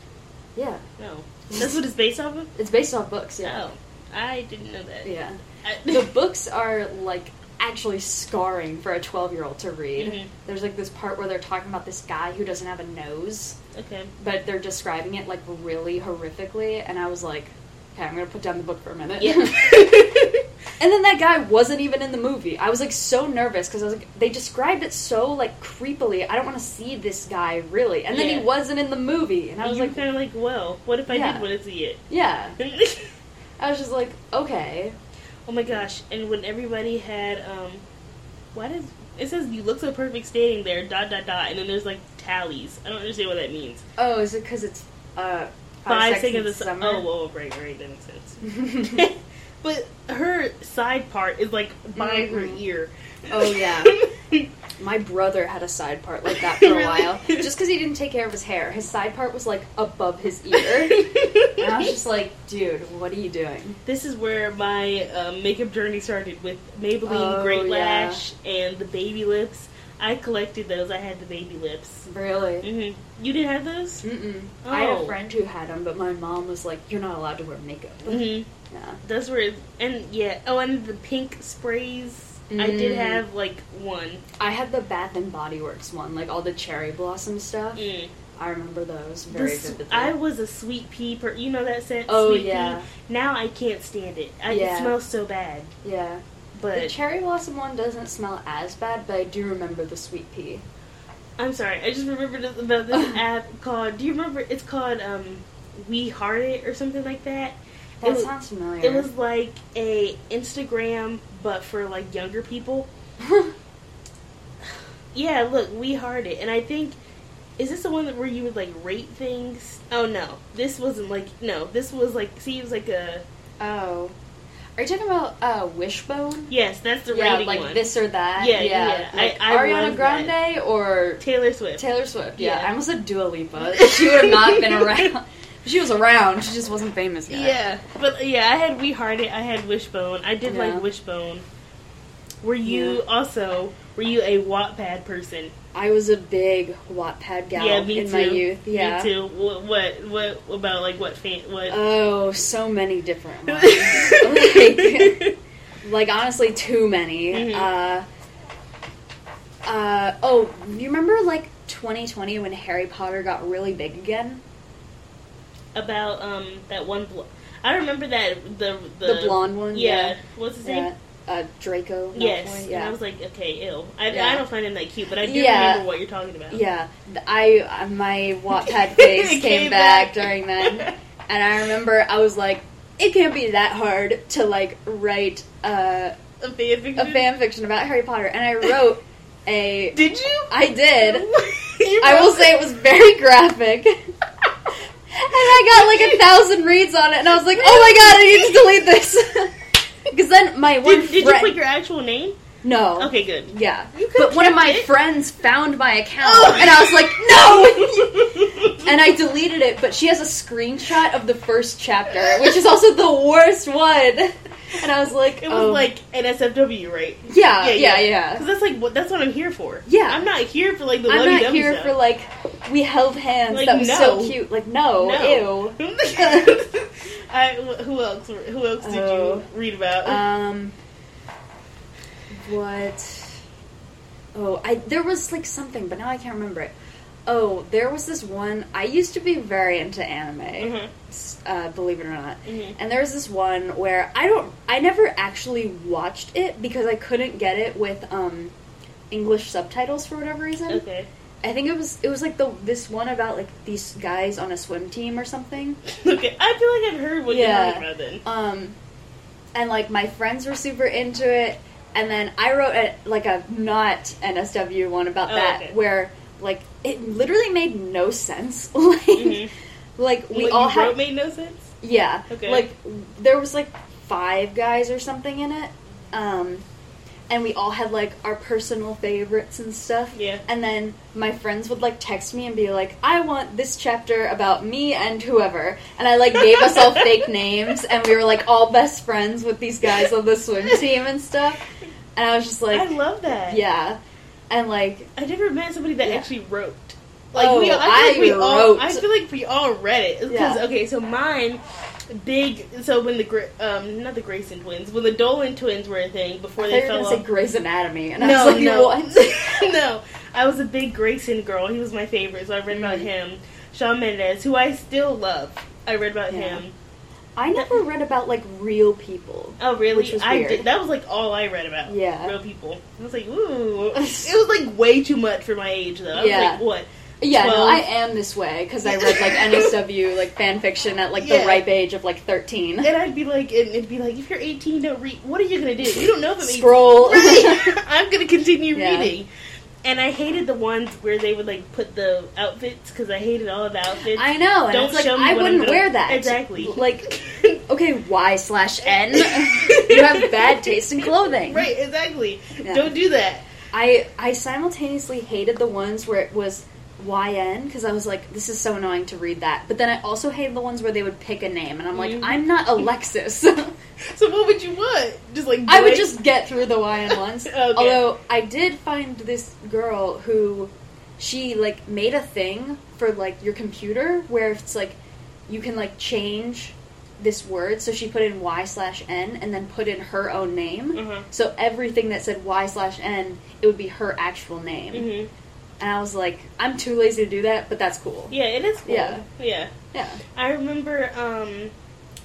B: yeah.
A: No, that's what it's based off of.
B: It's based off books. Yeah,
A: Oh, I didn't know that.
B: yeah.
A: I-
B: The books are like actually scarring for a twelve-year-old to read.
A: Mhm.
B: There's like this part where they're talking about this guy who doesn't have a nose,
A: okay.
B: but they're describing it like really horrifically, and I was like, okay, I'm gonna put down the book for a minute.
A: Yeah.
B: And then that guy wasn't even in the movie. I was like so nervous because I was like, they described it so like creepily. I don't want to see this guy really. And then
A: Yeah.
B: he wasn't in the movie, and I was
A: you
B: like,
A: kind of like, well, what if I
B: Yeah.
A: did want to see it?
B: yeah. I was just like, okay.
A: oh my gosh! And when everybody had, um, why does it says you look so perfect standing there, dot dot dot, and then there's like tallies. I don't understand what that means.
B: Oh, is it because it's uh
A: Five,
B: Seconds
A: seconds of su-
B: summer?
A: Oh, whoa, right, right, that makes sense. but her side part is like by her
B: Mhm.
A: ear.
B: Oh, yeah. My brother had a side part like that for a
A: Really?
B: while, just because he didn't take care of his hair. His side part was like above his ear, and I was just like, dude, what are you doing?
A: This is where my um, makeup journey started with Maybelline
B: Oh,
A: Great
B: yeah.
A: Lash and the baby lips. I collected those. I had the baby lips.
B: Really?
A: hmm You didn't have those?
B: Mm-mm. I had a
A: Oh.
B: friend who had them, but my mom was like, "You're not allowed to wear makeup."
A: hmm
B: Yeah.
A: Those were and yeah. Oh, and the pink sprays. I did
B: Mm.
A: have like one.
B: I had the Bath and Body Works one, like all the cherry blossom stuff.
A: Mm.
B: I remember those very vividly.
A: I was a sweet pea. Per- you know that scent?
B: Oh,
A: sweet
B: yeah.
A: Pea? Now I can't stand it. I,
B: Yeah.
A: It smells so bad.
B: yeah.
A: But the
B: cherry blossom one doesn't smell as bad, but I do remember the sweet pea.
A: I'm sorry. I just remembered about this app called. Do you remember? It's called um, We Heart It or something like that.
B: That
A: It was-
B: sounds familiar.
A: It was like a Instagram, but for like younger people. Yeah, look, we heart it, and I think is this the one that where you would like rate things? Oh no, this wasn't like no, this was like see, it was like a
B: oh, are you talking about uh, Wishbone?
A: yes, that's the
B: yeah,
A: rating
B: like
A: one.
B: this or that.
A: Yeah, yeah,
B: Like
A: I- I
B: Ariana Grande or
A: Taylor Swift.
B: Taylor Swift. Yeah,
A: Yeah.
B: I almost said Dua Lipa. She would have not been around. She was around. She just wasn't famous yet.
A: Yeah, but yeah, I had We Heart It. I had Wishbone. I did
B: Yeah.
A: like Wishbone. Were you
B: Yeah.
A: also were you a Wattpad person?
B: I was a big Wattpad gal
A: yeah, me
B: in
A: too.
B: my youth. Yeah.
A: me too. What what what about like what fan what?
B: Oh, so many different ones. like, like honestly, too many.
A: Mhm.
B: Uh, uh, oh, you remember like 2020 when Harry Potter got really big again?
A: About um that one. Bl- I remember that the the,
B: The, blonde one.
A: Yeah, what's his name?
B: Yeah. Uh, Draco.
A: Yes,
B: Malfoy,
A: and
B: yeah.
A: I was like, okay, ill. I,
B: Yeah.
A: I don't find him that cute, but I do
B: Yeah.
A: remember what you're talking about.
B: Yeah, I uh, my Wattpad
A: It
B: came,
A: came
B: back,
A: back.
B: during then, and I remember I was like, it can't be that hard to like write uh,
A: a fan fiction.
B: a fan fiction about Harry Potter, and I wrote a.
A: Did you?
B: I did. I will say it was very graphic. And I got like a thousand reads on it, and I was like, "Oh my god, I need to delete this." Because then my one
A: Did, did you
B: friend,
A: put your actual name?
B: no,
A: Okay, good.
B: yeah, but one of my
A: it.
B: friends found my account,
A: Oh.
B: and I was like, "No!" and I deleted it. But she has a screenshot of the first chapter, which is also the worst one. And I was like,
A: It was
B: oh.
A: like an SFW, right?
B: yeah, yeah, yeah."
A: Because that's like what that's what I'm here for.
B: Yeah.
A: I'm not here for like the
B: I'm not here
A: stuff.
B: for like we held hands.
A: Like,
B: that was
A: no.
B: so cute. Like no,
A: No.
B: ew.
A: I, who else? Who else did
B: Oh.
A: you read about?
B: Um, what? Oh, I there was like something, but now I can't remember it. Oh, there was this one. I used to be very into anime,
A: Mhm.
B: uh, believe it or not.
A: Mhm.
B: And there was this one where I don't. I never actually watched it because I couldn't get it with um, English subtitles for whatever reason.
A: okay.
B: I think it was it was like the this one about like these guys on a swim team or something.
A: Okay. I feel like I've heard what
B: Yeah.
A: you're talking about then.
B: Um, and like my friends were super into it, and then I wrote a like a not NSW one about
A: Oh,
B: that
A: okay.
B: where like it literally made no sense. like
A: Mhm.
B: like we
A: what
B: all had
A: made no sense.
B: yeah
A: Okay.
B: like there was like five guys or something in it. Um, and we all had like our personal favorites and stuff.
A: Yeah.
B: And then my friends would like text me and be like, "I want this chapter about me and whoever." And I like gave us all fake names, and we were like all best friends with these guys on the swim team and stuff. And I was just like,
A: I love that.
B: "Yeah," and like,
A: I never met somebody that
B: Yeah.
A: actually wrote. Like
B: Oh,
A: we, I,
B: I
A: like we all,
B: wrote.
A: I feel like we all read it because
B: Yeah.
A: okay, so mine, big. So when the um not the Grayson twins, when the Dolan twins were a thing before they
B: thought you were
A: fell
B: gonna say
A: off.
B: Grey's Anatomy, and I
A: no,
B: was like,
A: no, no. I was a big Grayson girl. He was my favorite, so I read about
B: Mhm.
A: him. Shawn Mendes, who I still love. I read about
B: Yeah.
A: him.
B: I never read about like real people.
A: Oh really?
B: Was
A: I did. That was like all I read about.
B: Yeah.
A: real people. I was like, ooh, it was like way too much for my age though. I was
B: Yeah.
A: like, what?
B: Yeah, no, I am this way because I read like NSW like fan fiction at like the ripe age of like thirteen.
A: And I'd be like, and it'd be like, if you're 18, don't read. What are you gonna do? You don't know if I'm
B: Scroll.
A: Right. I'm gonna continue
B: Yeah.
A: reading. And I hated the ones where they would like put the outfits because I hated all of the outfits.
B: I know, and
A: Don't
B: like
A: show me
B: I wouldn't wear that.
A: Exactly.
B: Like, okay, Y slash N. you have bad taste in clothing.
A: right, exactly.
B: Yeah.
A: Don't do that.
B: I I simultaneously hated the ones where it was YN because I was like, this is so annoying to read that. But then I also hated the ones where they would pick a name, and I'm like,
A: Mhm.
B: I'm not Alexis.
A: So what would you want? Just like
B: I would just get through the YN ones.
A: Okay.
B: Although I did find this girl who she like made a thing for like your computer where it's like you can like change this word. So she put in Y slash N and then put in her own name.
A: Mhm.
B: So everything that said Y slash N, it would be her actual name.
A: Mhm.
B: And I was like, I'm too lazy to do that, but that's cool.
A: Yeah, it is cool.
B: Yeah.
A: yeah.
B: Yeah.
A: I remember um,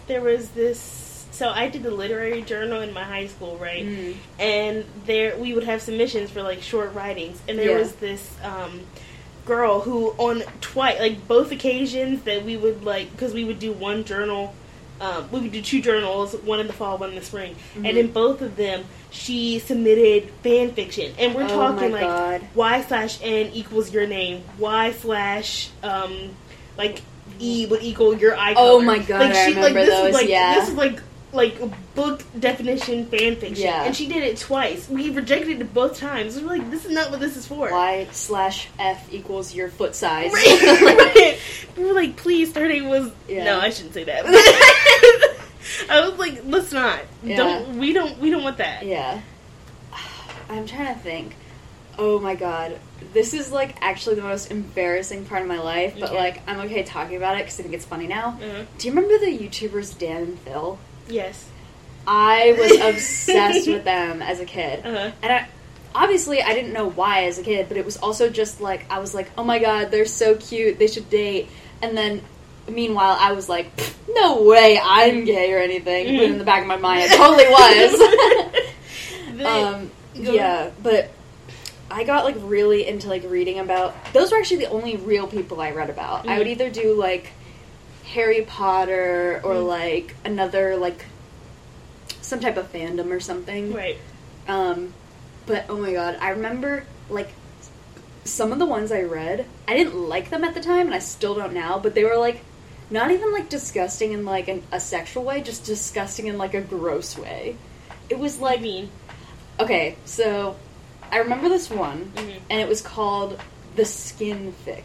A: there was this. So I did the literary journal in my high school, right?
B: Mm.
A: And there we would have submissions for like short writings, and there
B: Yeah.
A: was this um, girl who on twice, like both occasions that we would like because we would do one journal. Um, we would do two journals, one in the fall, one in the spring, and
B: Mhm.
A: in both of them, she submitted fan fiction, and we're
B: Oh
A: talking like
B: God.
A: y slash n equals your name, y slash um like e would equal your eye
B: Oh my God,
A: Like
B: I
A: she like this
B: those,
A: is like
B: yeah.
A: this is like like book definition fan fiction,
B: Yeah.
A: and she did it twice. We rejected it both times. We were like, this is not what this is for.
B: Y slash F equals your foot size.
A: Right, right. We were like, please, her name was.
B: Yeah.
A: No, I shouldn't say that. I was like, let's not.
B: Yeah.
A: Don't we don't we don't want that.
B: Yeah. I'm trying to think. Oh my god. This is like actually the most embarrassing part of my life, but
A: Okay.
B: like I'm okay talking about it because I think it's funny now.
A: Mhm.
B: Do you remember the YouTubers Dan and Phil?
A: Yes.
B: I was obsessed with them as a kid.
A: Uh-huh.
B: And I obviously I didn't know why as a kid, but it was also just like I was like, "Oh my god, they're so cute. They should date." And then meanwhile, I was like, "No way, I'm gay or anything." But
A: Mhm.
B: in the back of my mind, I totally was. Um, yeah, but I got like really into like reading about. Those were actually the only real people I read about. I would
A: Mhm.
B: either do like Harry Potter or
A: Mhm.
B: like another like some type of fandom or something.
A: right.
B: Um, but oh my god, I remember like some of the ones I read. I didn't like them at the time, and I still don't now. But they were like not even like disgusting in like an, a sexual way, just disgusting in like a gross way. It was like
A: mean?
B: okay, so I remember this one,
A: Mhm.
B: and it was called the Skin Fic.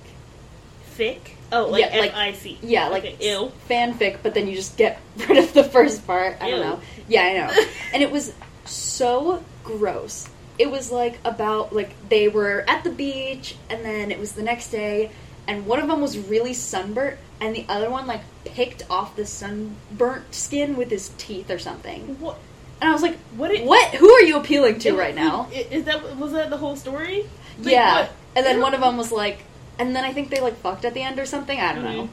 A: Fic? Oh, like
B: Yeah, like-
A: F I C.
B: Yeah, like
A: Okay, ill.
B: fanfic, but then you just get rid of the first part. I don't know. Yeah, I know. and it was so gross. It was like about like they were at the beach, and then it was the next day, and one of them was really sunburnt, and the other one like picked off the sunburnt skin with his teeth or something.
A: What?
B: And I was like,
A: What? It,
B: "What? Who are you appealing to
A: it-
B: right now?"
A: Is that was that the whole story? Like,
B: yeah.
A: what?
B: And then one of them was like, and then I think they like fucked at the end or something. I don't mm-hmm.
A: know.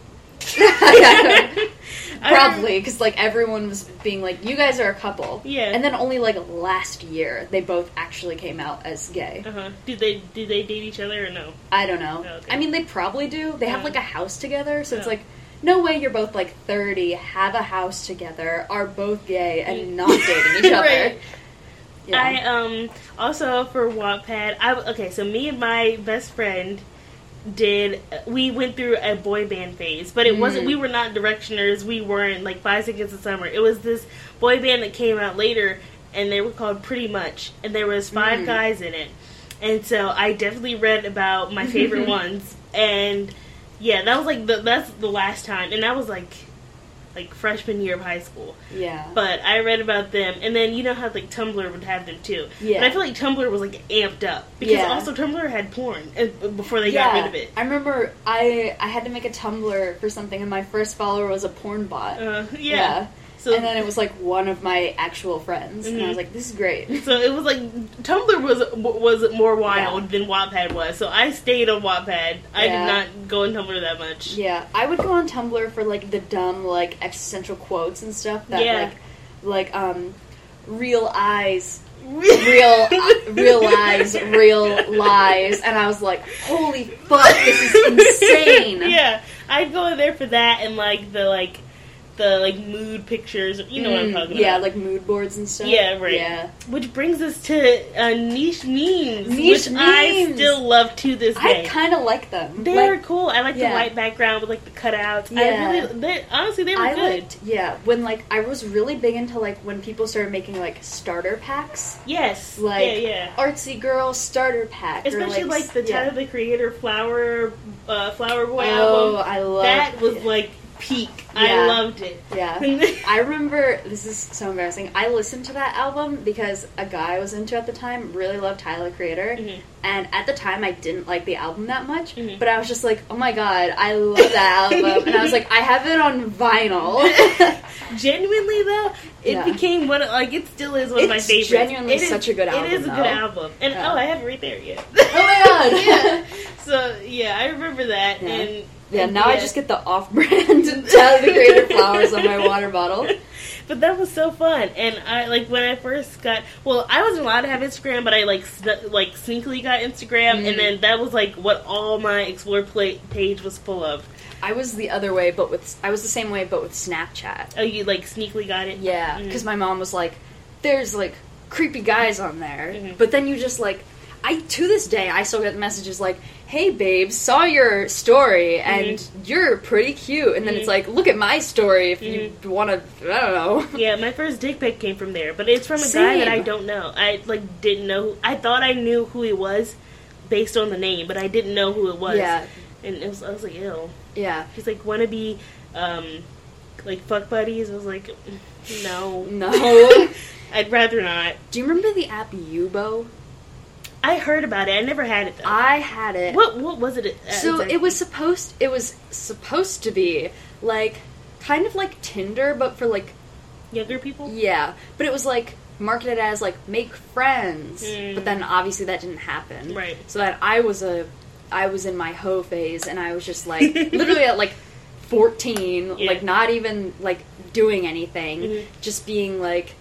B: Probably because like everyone was being like, "You guys are a couple."
A: Yeah.
B: And then only like last year they both actually came out as gay.
A: Uh huh. Did they did they date each other or no?
B: I don't know.
A: Oh, okay.
B: I mean, they probably do. They have
A: Yeah.
B: like a house together, so it's like. No way you're both like 30, have a house together, are both gay,
A: Mm.
B: and not dating each other.
A: Right.
B: Yeah.
A: I um also for Wattpad. I okay. So me and my best friend did we went through a boy band phase, but it wasn't.
B: Mm.
A: We were not Directioners. We weren't like Five Seconds of Summer. It was this boy band that came out later, and they were called Pretty Much, and there was five
B: Mm.
A: guys in it. And so I definitely read about my favorite ones, and yeah, that was like the that's the last time, and that was like like freshman year of high school.
B: yeah.
A: But I read about them, and then you know how like Tumblr would have them too.
B: Yeah.
A: And I feel like Tumblr was like amped up because
B: Yeah.
A: also Tumblr had porn uh, before they
B: yeah.
A: got rid of it.
B: I remember I I had to make a Tumblr for something, and my first follower was a porn bot.
A: Uh, yeah. So
B: and then it was like one of my actual friends, and I was like, "This is great."
A: So it was like Tumblr was was more wild than Wattpad was. So I stayed on Wattpad. I
B: Yeah.
A: did not go on Tumblr that much.
B: Yeah, I would go on Tumblr for like the dumb like existential quotes and stuff that
A: Yeah.
B: like like um real eyes real real eyes real lies and I was like holy fuck this is insane.
A: yeah, I'd go in there for that and like the like the like mood pictures. You know what I'm
B: Mm,
A: talking
B: yeah,
A: about.
B: Yeah, like mood boards and stuff.
A: Yeah, right.
B: Yeah.
A: Which brings us to uh, niche memes,
B: Niche
A: which I still love to this day.
B: I kind of like them.
A: They're
B: Like,
A: cool. I like
B: Yeah.
A: the white background with like the cutouts. I
B: Yeah.
A: really, they honestly, they were
B: I
A: good.
B: liked, yeah, when like I was really big into like when people started making like starter packs,
A: yes,
B: like
A: yeah, yeah.
B: artsy girl starter pack, or,
A: Especially like, the
B: yeah.
A: Tyler the Creator Flower uh, Flower Boy
B: Oh,
A: album.
B: I love
A: that was like peak. I loved it.
B: Yeah. I remember this is so embarrassing. I listened to that album because a guy I was into at the time really loved Tyler Creator,
A: Mhm.
B: and at the time I didn't like the album that much.
A: Mhm.
B: But I was just like, oh my god, I love that album, and I was like, I have it on vinyl.
A: Genuinely though, it
B: Yeah.
A: became one of, like it still is one of my
B: It's
A: favorites.
B: genuinely
A: It is-
B: such a good
A: It
B: album,
A: is a good album, and
B: Yeah.
A: oh, I have it right there. yet.
B: oh my god.
A: yeah. So yeah, I remember that,
B: Yeah.
A: and
B: Yeah,
A: and
B: now I just get the off-brand Tyler the Creator flowers on my water bottle.
A: But that was so fun, and I like when I first got. Well, I wasn't allowed to have Instagram, but I like sn- like sneakily got Instagram,
B: Mhm.
A: and then that was like what all my explore play- page was full of.
B: I was the other way, but with I was the same way, but with Snapchat.
A: Oh, you like sneakily got it?
B: Yeah, because my mom was like, "There's like creepy guys on there,"
A: Mhm.
B: but then you just like, I to this day I still get messages like, "Hey, babe, saw your story and you're pretty cute," and then
A: Mhm.
B: it's like, "Look at my story if you want to." I don't know.
A: Yeah, my first dick pic came from there, but it's from a guy that I don't know. I like didn't know. Who, I thought I knew who he was based on the name, but I didn't know who it was.
B: Yeah,
A: and it was I was like, ew.
B: yeah.
A: He's like, wanna be, um, like fuck buddies? I was like, no,
B: No.
A: I'd rather not.
B: Do you remember the app Yubo?
A: I heard about it. I never had it though.
B: I had it.
A: what what was it? uh,
B: So
A: exactly?
B: it was supposed it was supposed to be like kind of like Tinder but for like
A: younger people.
B: yeah, but it was like marketed as like make friends.
A: Mm.
B: But then obviously that didn't happen.
A: Right.
B: So that I was a I was in my hoe phase and I was just like literally at like 14
A: Yeah.
B: like not even like doing anything,
A: Mhm.
B: just being like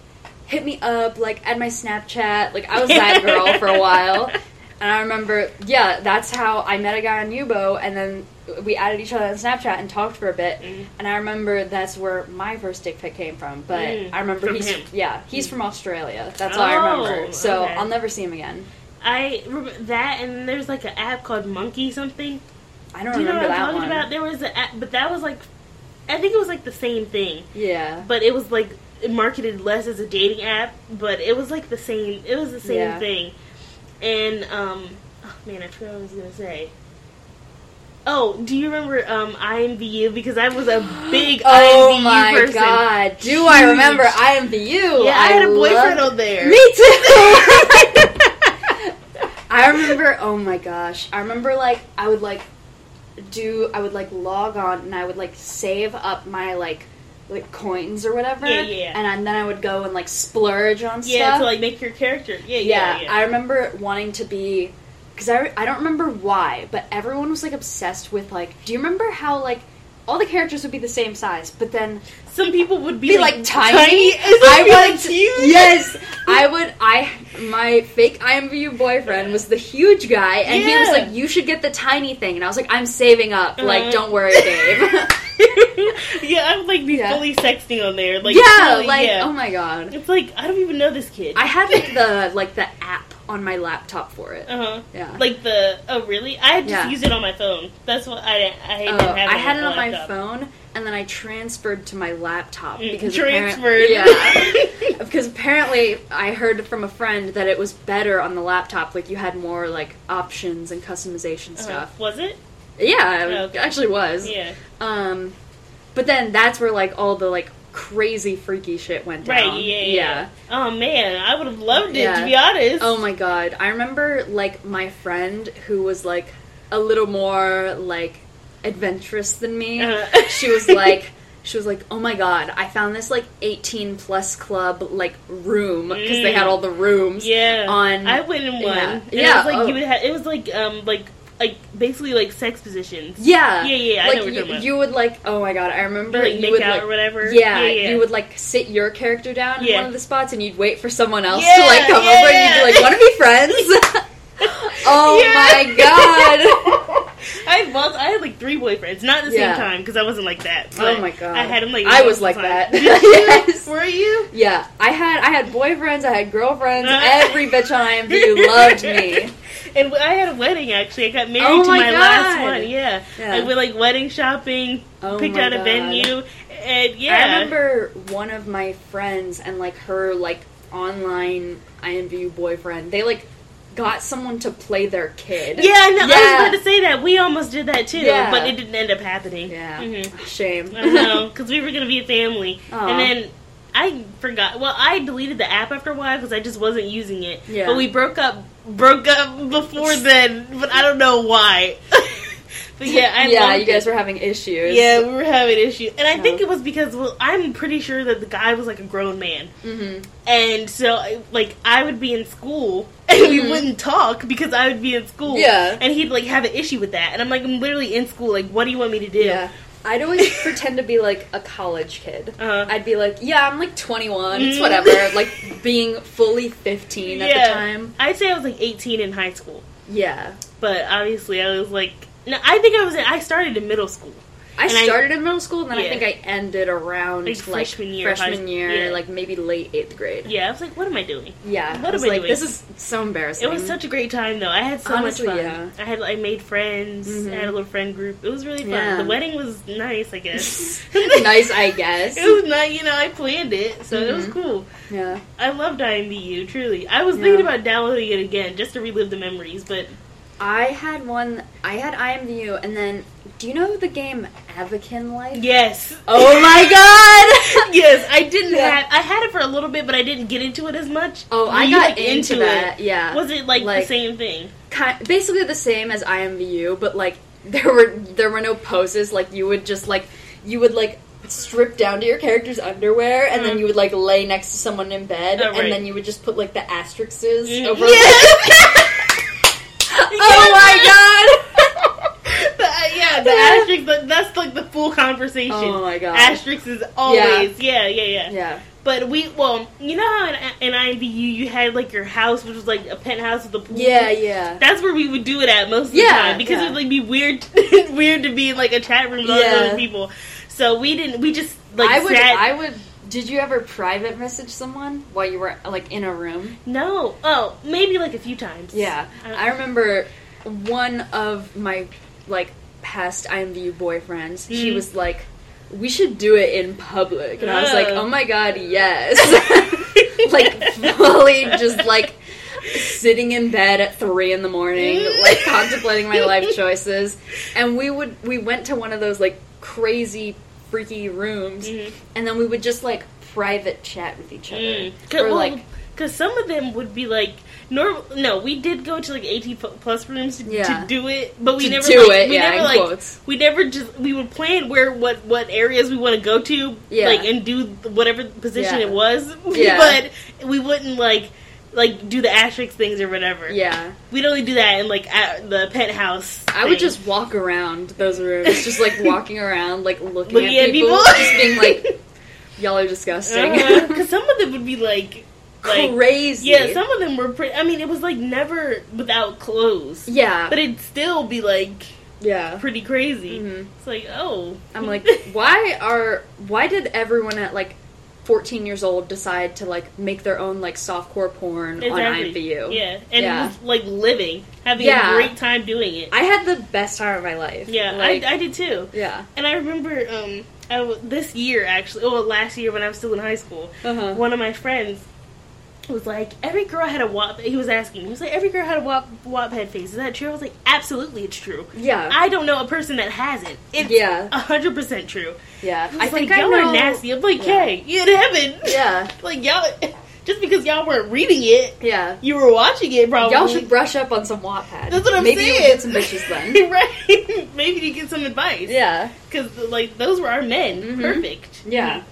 B: hit me up like add my Snapchat. Like I was that girl for a while. And I remember, yeah, that's how I met a guy on Yubo, and then we added each other on Snapchat and talked for a bit.
A: Mm.
B: And I remember that's where my first dick pic came from. But
A: Mm,
B: I remember
A: from
B: he's
A: him.
B: yeah, he's from Australia. That's all I remember.
A: Oh,
B: So
A: okay.
B: I'll never see him again.
A: I remember that, and there's like an app called Monkey something.
B: I don't
A: Do you know
B: remember
A: what I'm talking
B: one.
A: about? There was a app, but that was like, I think it was like the same thing,
B: Yeah,
A: but it was like marketed less as a dating app, but it was like the same. It was the same
B: Yeah.
A: thing, and um, oh man, I forgot what I was gonna say. Oh, do you remember um, IMVU? Because I was a big
B: Oh
A: IMVU
B: my
A: person.
B: god! Do I
A: Huge.
B: remember? I the you.
A: Yeah, I, had a boyfriend on there.
B: Me too. I remember. Oh my gosh! I remember like I would like do. I would like log on and I would like save up my like like coins or whatever.
A: Yeah, yeah, yeah.
B: And I, then I would go and like splurge on
A: Yeah,
B: stuff.
A: to like make your character. Yeah,
B: yeah,
A: yeah, yeah.
B: I remember wanting to be because I, I don't remember why, but everyone was like obsessed with like. Do you remember how like all the characters would be the same size, but then
A: Some people would be,
B: be like, tiny.
A: tiny. and
B: I
A: like,
B: would
A: huge.
B: Yes, I would. I my fake IMVU boyfriend was the huge guy, and he was like, "You should get the tiny thing," and I was like, "I'm saving up. Like,
A: Uh-huh.
B: don't worry, babe."
A: yeah, I would like be
B: Yeah.
A: fully sexting on there. Like,
B: yeah,
A: fully,
B: like
A: yeah.
B: oh my god.
A: it's like I don't even know this kid.
B: I had like the like the app on my laptop for it.
A: uh huh.
B: Yeah.
A: Like the oh really? I just
B: Yeah.
A: used it on my phone. That's what I I didn't
B: Oh,
A: have.
B: I had it
A: on
B: on my phone, and then I transferred to my laptop
A: Mm,
B: because
A: transferred.
B: Apparent, yeah, because apparently I heard from a friend that it was better on the laptop. Like you had more like options and customization
A: Uh-huh.
B: stuff.
A: Was it?
B: Yeah, it
A: Oh, okay.
B: actually was.
A: Yeah.
B: Um, but then that's where like all the like crazy freaky shit went down.
A: Right. Yeah, yeah. Oh man, I would have loved it
B: Yeah.
A: to be honest.
B: Oh my god. I remember like my friend who was like a little more like adventurous than me.
A: Uh-huh.
B: She was like she was like, "Oh my god, I found this like 18 plus club like room because they
A: Mm.
B: had all the rooms."
A: Yeah,
B: On
A: I went in one.
B: Yeah. Yeah,
A: it was like
B: oh.
A: you would have. It was like um like like basically like sex positions.
B: Yeah,
A: Yeah, yeah,
B: like you, you would like. Oh my god, I remember
A: Like
B: you
A: make
B: would
A: out
B: like
A: or whatever.
B: Yeah,
A: Yeah, yeah.
B: you would like sit your character down in one of the spots, and you'd wait for someone else to like come over, and you'd be like, "Want to be friends?" oh my god!
A: I had well, I had like three boyfriends, not at the
B: Yeah.
A: same time because I wasn't like that.
B: Oh my God.
A: I had them like
B: I was
A: multiple
B: like
A: times.
B: that.
A: Did you?
B: Yes.
A: Were you?
B: Yeah, I had I had boyfriends, I had girlfriends. Uh-huh. Every bitch on IMVU loved me.
A: And I had a wedding actually. I got married
B: Oh
A: to
B: my
A: my, last
B: God.
A: one. Yeah.
B: Yeah.
A: I went like wedding shopping,
B: Oh
A: picked
B: my
A: out a
B: God.
A: venue, and yeah.
B: I remember one of my friends and like her like online IMVU boyfriend. They like got someone to play their kid.
A: Yeah, I know. I was
B: Yeah.
A: about to say that. We almost did that too,
B: Yeah.
A: but it didn't end up happening.
B: Yeah.
A: Mhm.
B: Shame.
A: I know, because we were gonna be a family,
B: Aw.
A: and then I forgot. Well, I deleted the app after a while because I just wasn't using it.
B: Yeah.
A: But we broke up, broke up before then, but I don't know why. but yeah, I
B: yeah, you guys
A: it.
B: were having issues.
A: Yeah, we were having issues, and I
B: Yeah.
A: think it was because well, I'm pretty sure that the guy was like a grown man,
B: hmm
A: and so like I would be in school and we
B: Mhm.
A: wouldn't talk because I would be in school.
B: Yeah.
A: and he'd like have an issue with that, and I'm like, I'm literally in school. Like, what do you want me to do?
B: Yeah. I'd always pretend to be like a college kid.
A: Uh-huh.
B: I'd be like, yeah, I'm like 21. It's
A: Mhm.
B: whatever. like being fully 15 at the time.
A: I'd say I was like 18 in high school,
B: Yeah.
A: but obviously I was like, no, I think I was. In, I started in middle school.
B: I
A: And I-
B: started in middle school, and then I think I ended around
A: Like
B: like,
A: freshman year
B: freshman year,
A: Yeah.
B: like maybe late eighth grade.
A: Yeah, I was like, what am I doing?
B: Yeah,
A: What
B: I was
A: am I
B: like,
A: doing?
B: this is so embarrassing.
A: It was such a great time though. I had so
B: Honestly,
A: much fun.
B: yeah.
A: I had I made friends.
B: Mhm.
A: I had a little friend group. It was really fun.
B: Yeah.
A: The wedding was nice, I guess.
B: nice, I guess.
A: It was not, you know, I planned it, so it was
B: Mhm.
A: cool.
B: Yeah,
A: I loved IMVU, truly. I was
B: Yeah.
A: thinking about downloading it again just to relive the memories, but
B: I had one. I had IMVU, and then do you know the game Avakin Life?
A: yes.
B: Oh my god!
A: yes, I didn't
B: Yeah.
A: have. I had it for a little bit, but I didn't get into it as much.
B: Oh, I
A: you,
B: got
A: like,
B: into, that.
A: It?
B: Yeah,
A: Was it like,
B: Like-
A: the same thing?
B: Ki basically the same as IMVU, but like there were there were no poses. Like you would just like you would like strip down to your character's underwear, and then
A: Mm.
B: you would like lay next to someone in bed,
A: Oh, right.
B: and then you would just put like the asterisks
A: Mm.
B: over.
A: Yes.
B: oh my god!
A: The- yeah, the asterisk. the- That's like the full conversation.
B: Oh my god!
A: Asterisk is always yeah, yeah, yeah.
B: yeah.
A: But we, well, you know how in, in you had like your house, which was like a penthouse with a pool.
B: Yeah, yeah.
A: That's where we would do it at most of
B: Yeah,
A: the time because
B: yeah.
A: it would like be weird, weird to be in like a chat room with all
B: Yeah.
A: those people. So we didn't. We just like
B: I would.
A: sat.
B: I would. Did you ever private message someone while you were like in a room?
A: no. Oh, maybe like a few times.
B: Yeah,
A: Uh,
B: I remember one of my like past IMVU boyfriends. She
A: Mm.
B: was like, "We should do it in public," and I was like, "Oh my god, yes!" like fully just like sitting in bed at three in the morning, like contemplating my life choices. And we would we went to one of those like crazy freaky rooms,
A: Mhm.
B: and then we would just like private chat with each other,
A: Mm.
B: or like.
A: because some of them would be like normal. No, we did go to like eighteen plus rooms to,
B: Yeah.
A: to do it, but we
B: To
A: never
B: do
A: like,
B: it,
A: we
B: yeah,
A: never like
B: quotes.
A: we never just we would plan where what what areas we want to go to,
B: Yeah.
A: like and do whatever position
B: Yeah.
A: it was.
B: Yeah.
A: but we wouldn't like like do the asterisk things or whatever.
B: Yeah,
A: we'd only do that in like at the penthouse.
B: I would just walk around those rooms, just like walking around, like looking,
A: Looking
B: at,
A: at
B: people,
A: people.
B: just being like, "Y'all are disgusting."
A: because some of them would be like like
B: Crazy.
A: yeah, some of them were pretty. I mean, it was like never without clothes.
B: yeah,
A: But it'd still be like
B: yeah.
A: pretty crazy.
B: Mhm.
A: It's like, oh.
B: I'm like, why are why did everyone at like 14 years old decide to like make their own like softcore porn on IMVU?
A: Yeah. And
B: Yeah.
A: like living, having
B: Yeah.
A: a great time doing it.
B: I had the best time of my life.
A: yeah,
B: like,
A: I, I did too.
B: yeah.
A: And I remember um, I w- this year actually, well, last year when I was still in high school,
B: Uh-huh.
A: one of my friends was like, every girl had a wop. He was asking, he was like, every girl had a wop Wattpad phase. Is that true? I was like, absolutely, it's true.
B: Yeah.
A: I don't know a person that hasn't. It's
B: Yeah.
A: a hundred percent true.
B: yeah.
A: I,
B: I think
A: like, y'all
B: know.
A: are nasty. I'm like,
B: Yeah.
A: hey, it happened.
B: Yeah.
A: like y'all, just because y'all weren't reading it,
B: Yeah.
A: you were watching it. Probably
B: Y'all should brush up on some Wattpad.
A: That's what I'm
B: Maybe
A: saying.
B: you get some bitches then.
A: right? Maybe you get some advice.
B: yeah.
A: because like those were our men.
B: Mhm.
A: Perfect.
B: Yeah. And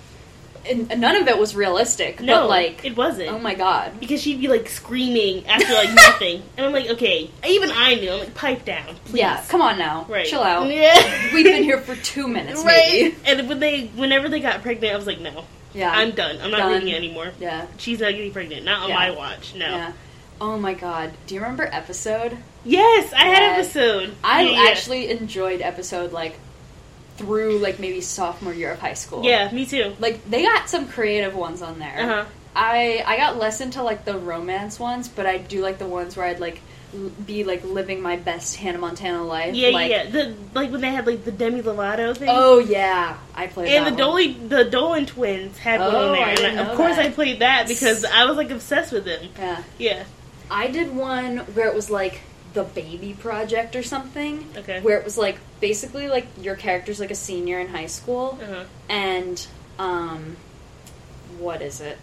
B: and none of it was realistic.
A: No,
B: but like,
A: it wasn't.
B: oh my god.
A: because she'd be like screaming after like nothing, and I'm like, okay. Even I knew. I'm like, pipe down, please.
B: Yeah, come on now.
A: right.
B: Chill out.
A: Yeah,
B: We've been here for two minutes,
A: right.
B: maybe.
A: And when they, whenever they got pregnant, I was like, no,
B: Yeah.
A: I'm done. I'm not
B: Done.
A: reading it anymore.
B: yeah.
A: She's not getting pregnant. Not on
B: Yeah.
A: my watch. No.
B: Yeah. Oh my god. Do you remember episode?
A: Yes, I had episode.
B: I
A: Yeah,
B: actually enjoyed episode like through like maybe sophomore year of high school.
A: Yeah, me too.
B: Like they got some creative ones on there.
A: Uh huh.
B: I I got less into like the romance ones, but I do like the ones where I'd like l- be like living my best Hannah Montana life.
A: Yeah,
B: like,
A: yeah. The like when they had like the Demi Lovato thing.
B: Oh yeah, I played
A: And
B: that
A: the
B: one.
A: Dolan, the Dolan twins had one
B: Oh,
A: on there, and I, of course
B: that.
A: I played that because I was like obsessed with them.
B: Yeah,
A: Yeah.
B: I did one where it was like the baby project or something.
A: Okay.
B: Where it was like basically like your character's like a senior in high school,
A: Uh huh.
B: and um, what is it?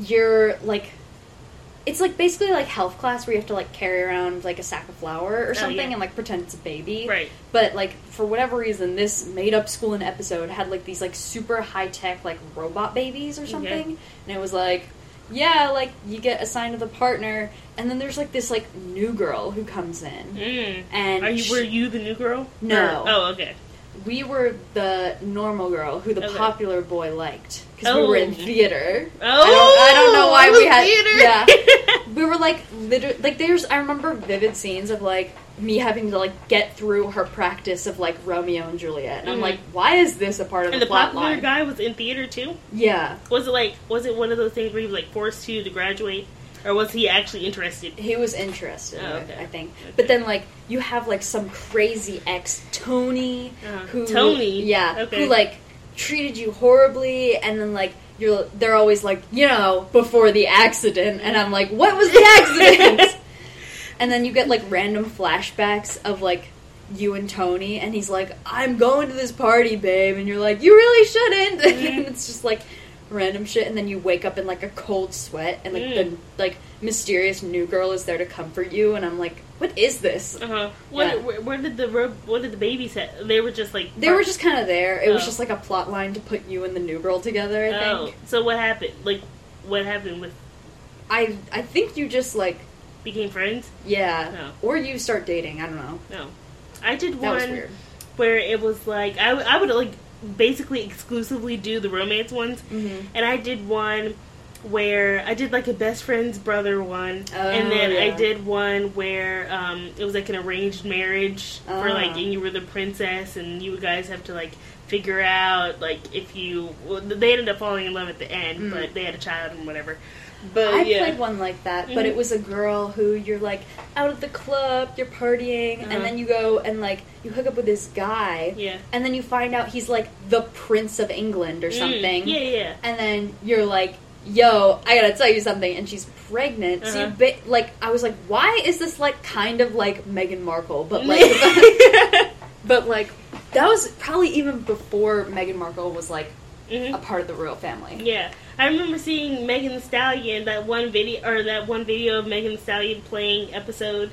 B: You're like. It's like basically like health class where you have to like carry around like a sack of flour or something
A: Oh, yeah.
B: and like pretend it's a baby.
A: Right.
B: But like for whatever reason, this made up school in episode had like these like super high tech like robot babies or something, and it was like, yeah, like you get assigned to the partner, and then there's like this like new girl who comes in,
A: Mm.
B: and
A: Are you?
B: she-
A: Were you the new girl?
B: No.
A: Or- oh, okay.
B: we were the normal girl who the
A: Okay.
B: popular boy liked because we
A: Oh.
B: were in theater.
A: Oh,
B: I don't, I don't know why we had
A: theater.
B: yeah. We were like literally like there's I remember vivid scenes of like me having to like get through her practice of like Romeo and Juliet, and I'm
A: Mhm.
B: like, why is this a part of
A: and
B: the,
A: the
B: plot
A: popular
B: line?
A: guy was in theater too.
B: Yeah,
A: Was it like? Was it one of those things where he was like forced to to graduate, or was he actually interested?
B: he was interested.
A: Oh, okay.
B: I think,
A: Okay.
B: but then like you have like some crazy ex Tony
A: Uh-huh.
B: who
A: Tony?
B: yeah,
A: Okay.
B: who like treated you horribly, and then like. You're, they're always like, you know, before the accident, and I'm like, what was the accident? and then you get like random flashbacks of like you and Tony, and he's like, I'm going to this party, babe, and you're like, you really shouldn't. and it's just like random shit, and then you wake up in like a cold sweat, and like
A: Mm.
B: the like mysterious new girl is there to comfort you, and I'm like, what is this?
A: Uh huh. What?
B: Yeah.
A: Where, where did the what did the babies have? They were just like
B: They were just kind of there. It was
A: Oh.
B: just like a plot line to put you and the new girl together. I
A: Oh,
B: think.
A: so what happened? Like, what happened with
B: I I think you just like
A: became friends?
B: yeah,
A: No.
B: or you start dating. I don't know.
A: No, I did
B: That
A: one where it was like I, I would like basically exclusively do the romance ones,
B: Mm-hmm.
A: and I did one where I did like a best friend's brother one, and
B: Oh,
A: then I did one where um, it was like an arranged marriage for like,
B: Ah.
A: and you were the princess, and you guys have to like figure out like if you well, they ended up falling in love at the end,
B: Mm.
A: but they had a child and whatever. But
B: I
A: yeah,
B: played one like that, but
A: Mhm.
B: it was a girl who you're like out at the club, you're partying,
A: Uh-huh.
B: and then you go and like you hook up with this guy,
A: yeah,
B: and then you find out he's like the Prince of England or
A: Mm,
B: something.
A: yeah, yeah.
B: And then you're like, "Yo, I gotta tell you something," and she's pregnant. So you
A: Uh-huh.
B: ba- like, I was like, "Why is this like kind of like Meghan Markle, but like, but like that was probably even before Meghan Markle was like
A: Mhm.
B: a part of the royal family."
A: Yeah, I remember seeing Megan Thee Stallion that one video or that one video of Megan Thee Stallion playing episode.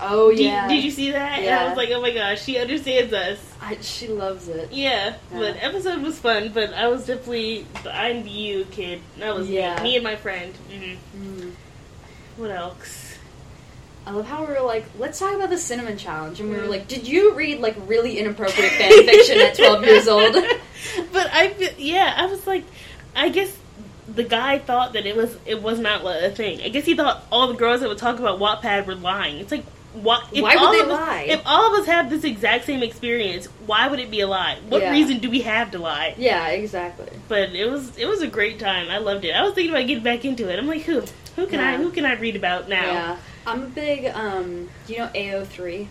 B: Oh
A: Did-
B: yeah,
A: Did, you see that? And
B: Yeah.
A: I was like, oh my gosh, she understands us.
B: I, she loves it.
A: Yeah,
B: Yeah.
A: but episode was fun. But I was definitely I'm you kid. That was
B: Yeah.
A: me, me and my friend. hmm
B: Mm.
A: What else?
B: I love how we were like, let's talk about the cinnamon challenge, and we were
A: Mm.
B: like, did you read like really inappropriate fan fiction at twelve years old?
A: but I, yeah, I was like, I guess the guy thought that it was it was not a thing. I guess he thought all the girls that would talk about Wattpad were lying. It's like. Why, if
B: Why would they
A: us-
B: lie?
A: If all of us have this exact same experience, why would it be a lie? What
B: Yeah.
A: reason do we have to lie?
B: yeah, exactly.
A: But it was it was a great time. I loved it. I was thinking about getting back into it. I'm like, who who can I who can I read about now?
B: Yeah, I'm a big. um You know, AO three.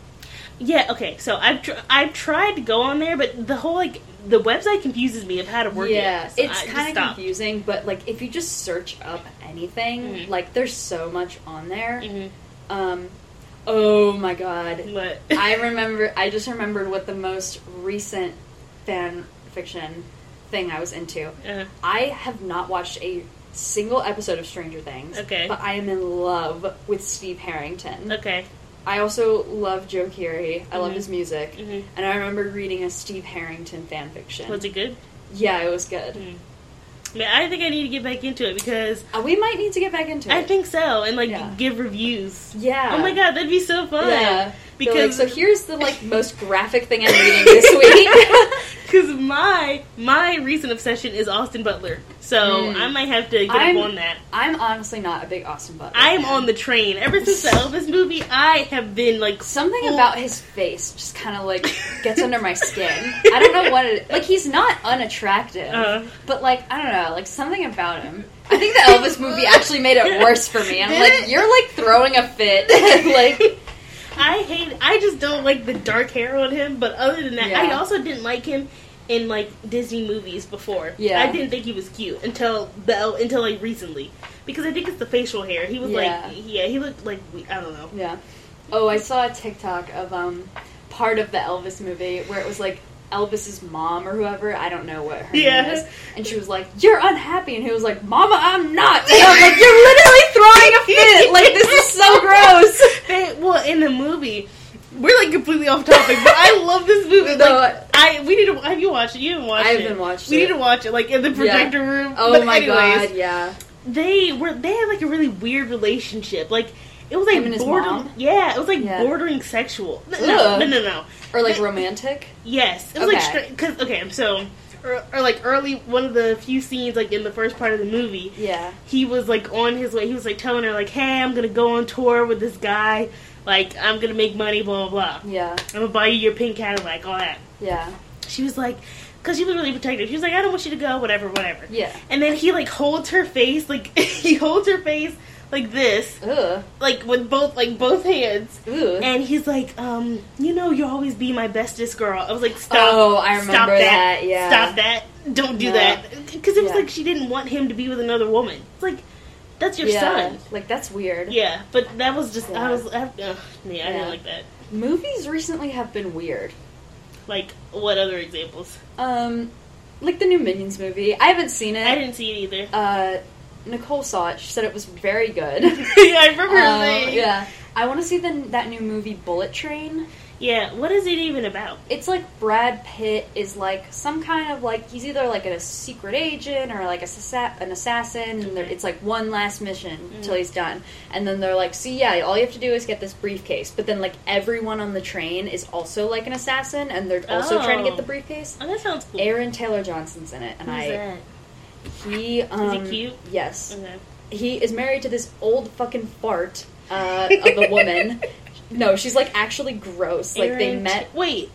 A: Yeah, okay. So I've tr- I've tried to go on there, but the whole like the website confuses me of how to work
B: Yeah,
A: it. So
B: it's kind of confusing, but like if you just search up anything,
A: Mhm.
B: like there's so much on there.
A: Mhm.
B: Um, oh my god,
A: But
B: I remember. I just remembered what the most recent fan fiction thing I was into.
A: uh,
B: I have not watched a single episode of Stranger Things.
A: Okay.
B: But I am in love with Steve Harrington.
A: Okay.
B: I also love Joe Keery. I love
A: Mhm.
B: his music.
A: Mhm.
B: And I remember reading a Steve Harrington fan fiction.
A: Was it good?
B: yeah, it was good.
A: Mm. Yeah, I think I need to get back into it because
B: Uh, we might need to get back into it.
A: I think so, and like
B: Yeah.
A: give reviews.
B: Yeah.
A: Oh my god, that'd be so fun.
B: Yeah.
A: Because
B: Because so here's the like most graphic thing I'm reading this week.
A: Because my my recent obsession is Austin Butler, so
B: Mm.
A: I might have to get
B: I'm-
A: up on that.
B: I'm honestly not a big Austin Butler.
A: I am on the train ever since the Elvis movie. I have been like
B: Something
A: full-
B: about his face just kind of like gets under my skin. I don't know what it. Like he's not unattractive,
A: Uh.
B: but like I don't know, like something about him. I think the Elvis movie actually made it worse for me. I'm like, you're like throwing a fit. like,
A: I hate. I just don't like the dark hair on him. But other than that,
B: Yeah.
A: I also didn't like him in like Disney movies before.
B: Yeah.
A: I didn't think he was cute until the until like recently because I think it's the facial hair. He was
B: Yeah.
A: like, yeah, he looked like I don't know.
B: yeah. Oh, I saw a TikTok of um part of the Elvis movie where it was like Elvis's mom or whoever. I don't know what her
A: Yeah.
B: name is, and she was like, "You're unhappy," and he was like, "Mama, I'm not." And I'm like, "You're literally throwing a fit. Like this is so gross."
A: They, well, in the movie, we're like completely off topic, but I love this movie.
B: No,
A: Like, I we need to. Have you watched it? You haven't watched
B: I haven't watched
A: We
B: it.
A: need to watch it, like in the projector room.
B: Oh
A: But
B: my
A: anyways,
B: god, yeah.
A: they were they had like a really weird relationship. Like it was like
B: Him and his
A: border-
B: mom?
A: Yeah, it was like
B: Yeah.
A: bordering sexual. No, no, no, no, no.
B: Or like romantic.
A: Yes, it was like
B: Okay.
A: straight because okay, so or, or like early one of the few scenes like in the first part of the movie,
B: Yeah.
A: he was like on his way. He was like telling her like, "Hey, I'm gonna go on tour with this guy. Like, I'm gonna make money. Blah blah blah.
B: Yeah.
A: I'm gonna buy you your pink Cadillac. All that."
B: Yeah.
A: She was like, because she was really protective. She was like, "I don't want you to go. Whatever, whatever."
B: Yeah.
A: And then he like holds her face, like he holds her face like this,
B: Ugh.
A: like with both like both hands.
B: Ugh.
A: And he's like, um, you know, you'll always be my bestest girl. I was like, stop.
B: Oh, I
A: stop
B: remember that, yeah.
A: Stop that. Don't do
B: No.
A: that. Because it was
B: Yeah.
A: like she didn't want him to be with another woman. It's like, that's your
B: yeah.
A: son.
B: Like that's weird.
A: Yeah, but that was just, I was, I, uh, yeah, I
B: Yeah.
A: didn't like that.
B: Movies recently have been weird.
A: Like, what other examples?
B: Um, like the new Minions movie. I haven't seen it.
A: I didn't see it either.
B: Uh, Nicole saw it. She said it was very good.
A: yeah, I remember
B: um,
A: saying.
B: yeah. I want to see the, that new movie Bullet Train.
A: Yeah, what is it even about?
B: It's like Brad Pitt is like some kind of like he's either like a secret agent or like a an assassin, and it's like one last mission mm. till he's done, and then they're like, "See, yeah, all you have to do is get this briefcase." But then like everyone on the train is also like an assassin, and they're also trying to
A: Oh.
B: get the oh. briefcase.
A: Oh, that sounds cool.
B: Aaron Taylor Johnson's in it, and
A: Who's
B: I
A: that?
B: He um,
A: cute?
B: Yes,
A: Okay.
B: he is married to this old fucking fart uh, of a woman. No, she's like actually gross. Like they met.
A: Wait.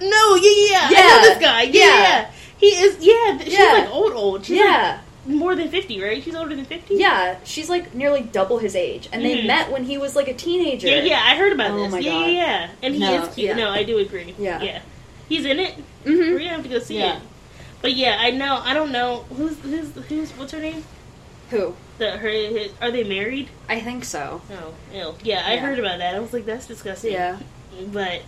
A: No, yeah, yeah, yeah. I know this guy. Yeah,
B: Yeah.
A: yeah. He is, yeah, she's
B: Yeah.
A: like old, old. She's
B: Yeah,
A: like more than 50, right? She's older than 50?
B: yeah. She's like nearly double his age, and they
A: Mhm.
B: met when he was like a teenager.
A: Yeah, yeah, I heard about
B: Oh
A: this. yeah, yeah, yeah. And he
B: No,
A: is cute.
B: yeah.
A: No, I do agree.
B: Yeah.
A: Yeah. He's in it.
B: hmm
A: We're gonna have to go see
B: Yeah.
A: it. But yeah, I know. I don't know who's who's who's what's her name?
B: Who?
A: The her his, are they married?
B: I think so.
A: No, ew. Yeah, I
B: Yeah.
A: heard about that. I was like, that's disgusting.
B: Yeah.
A: But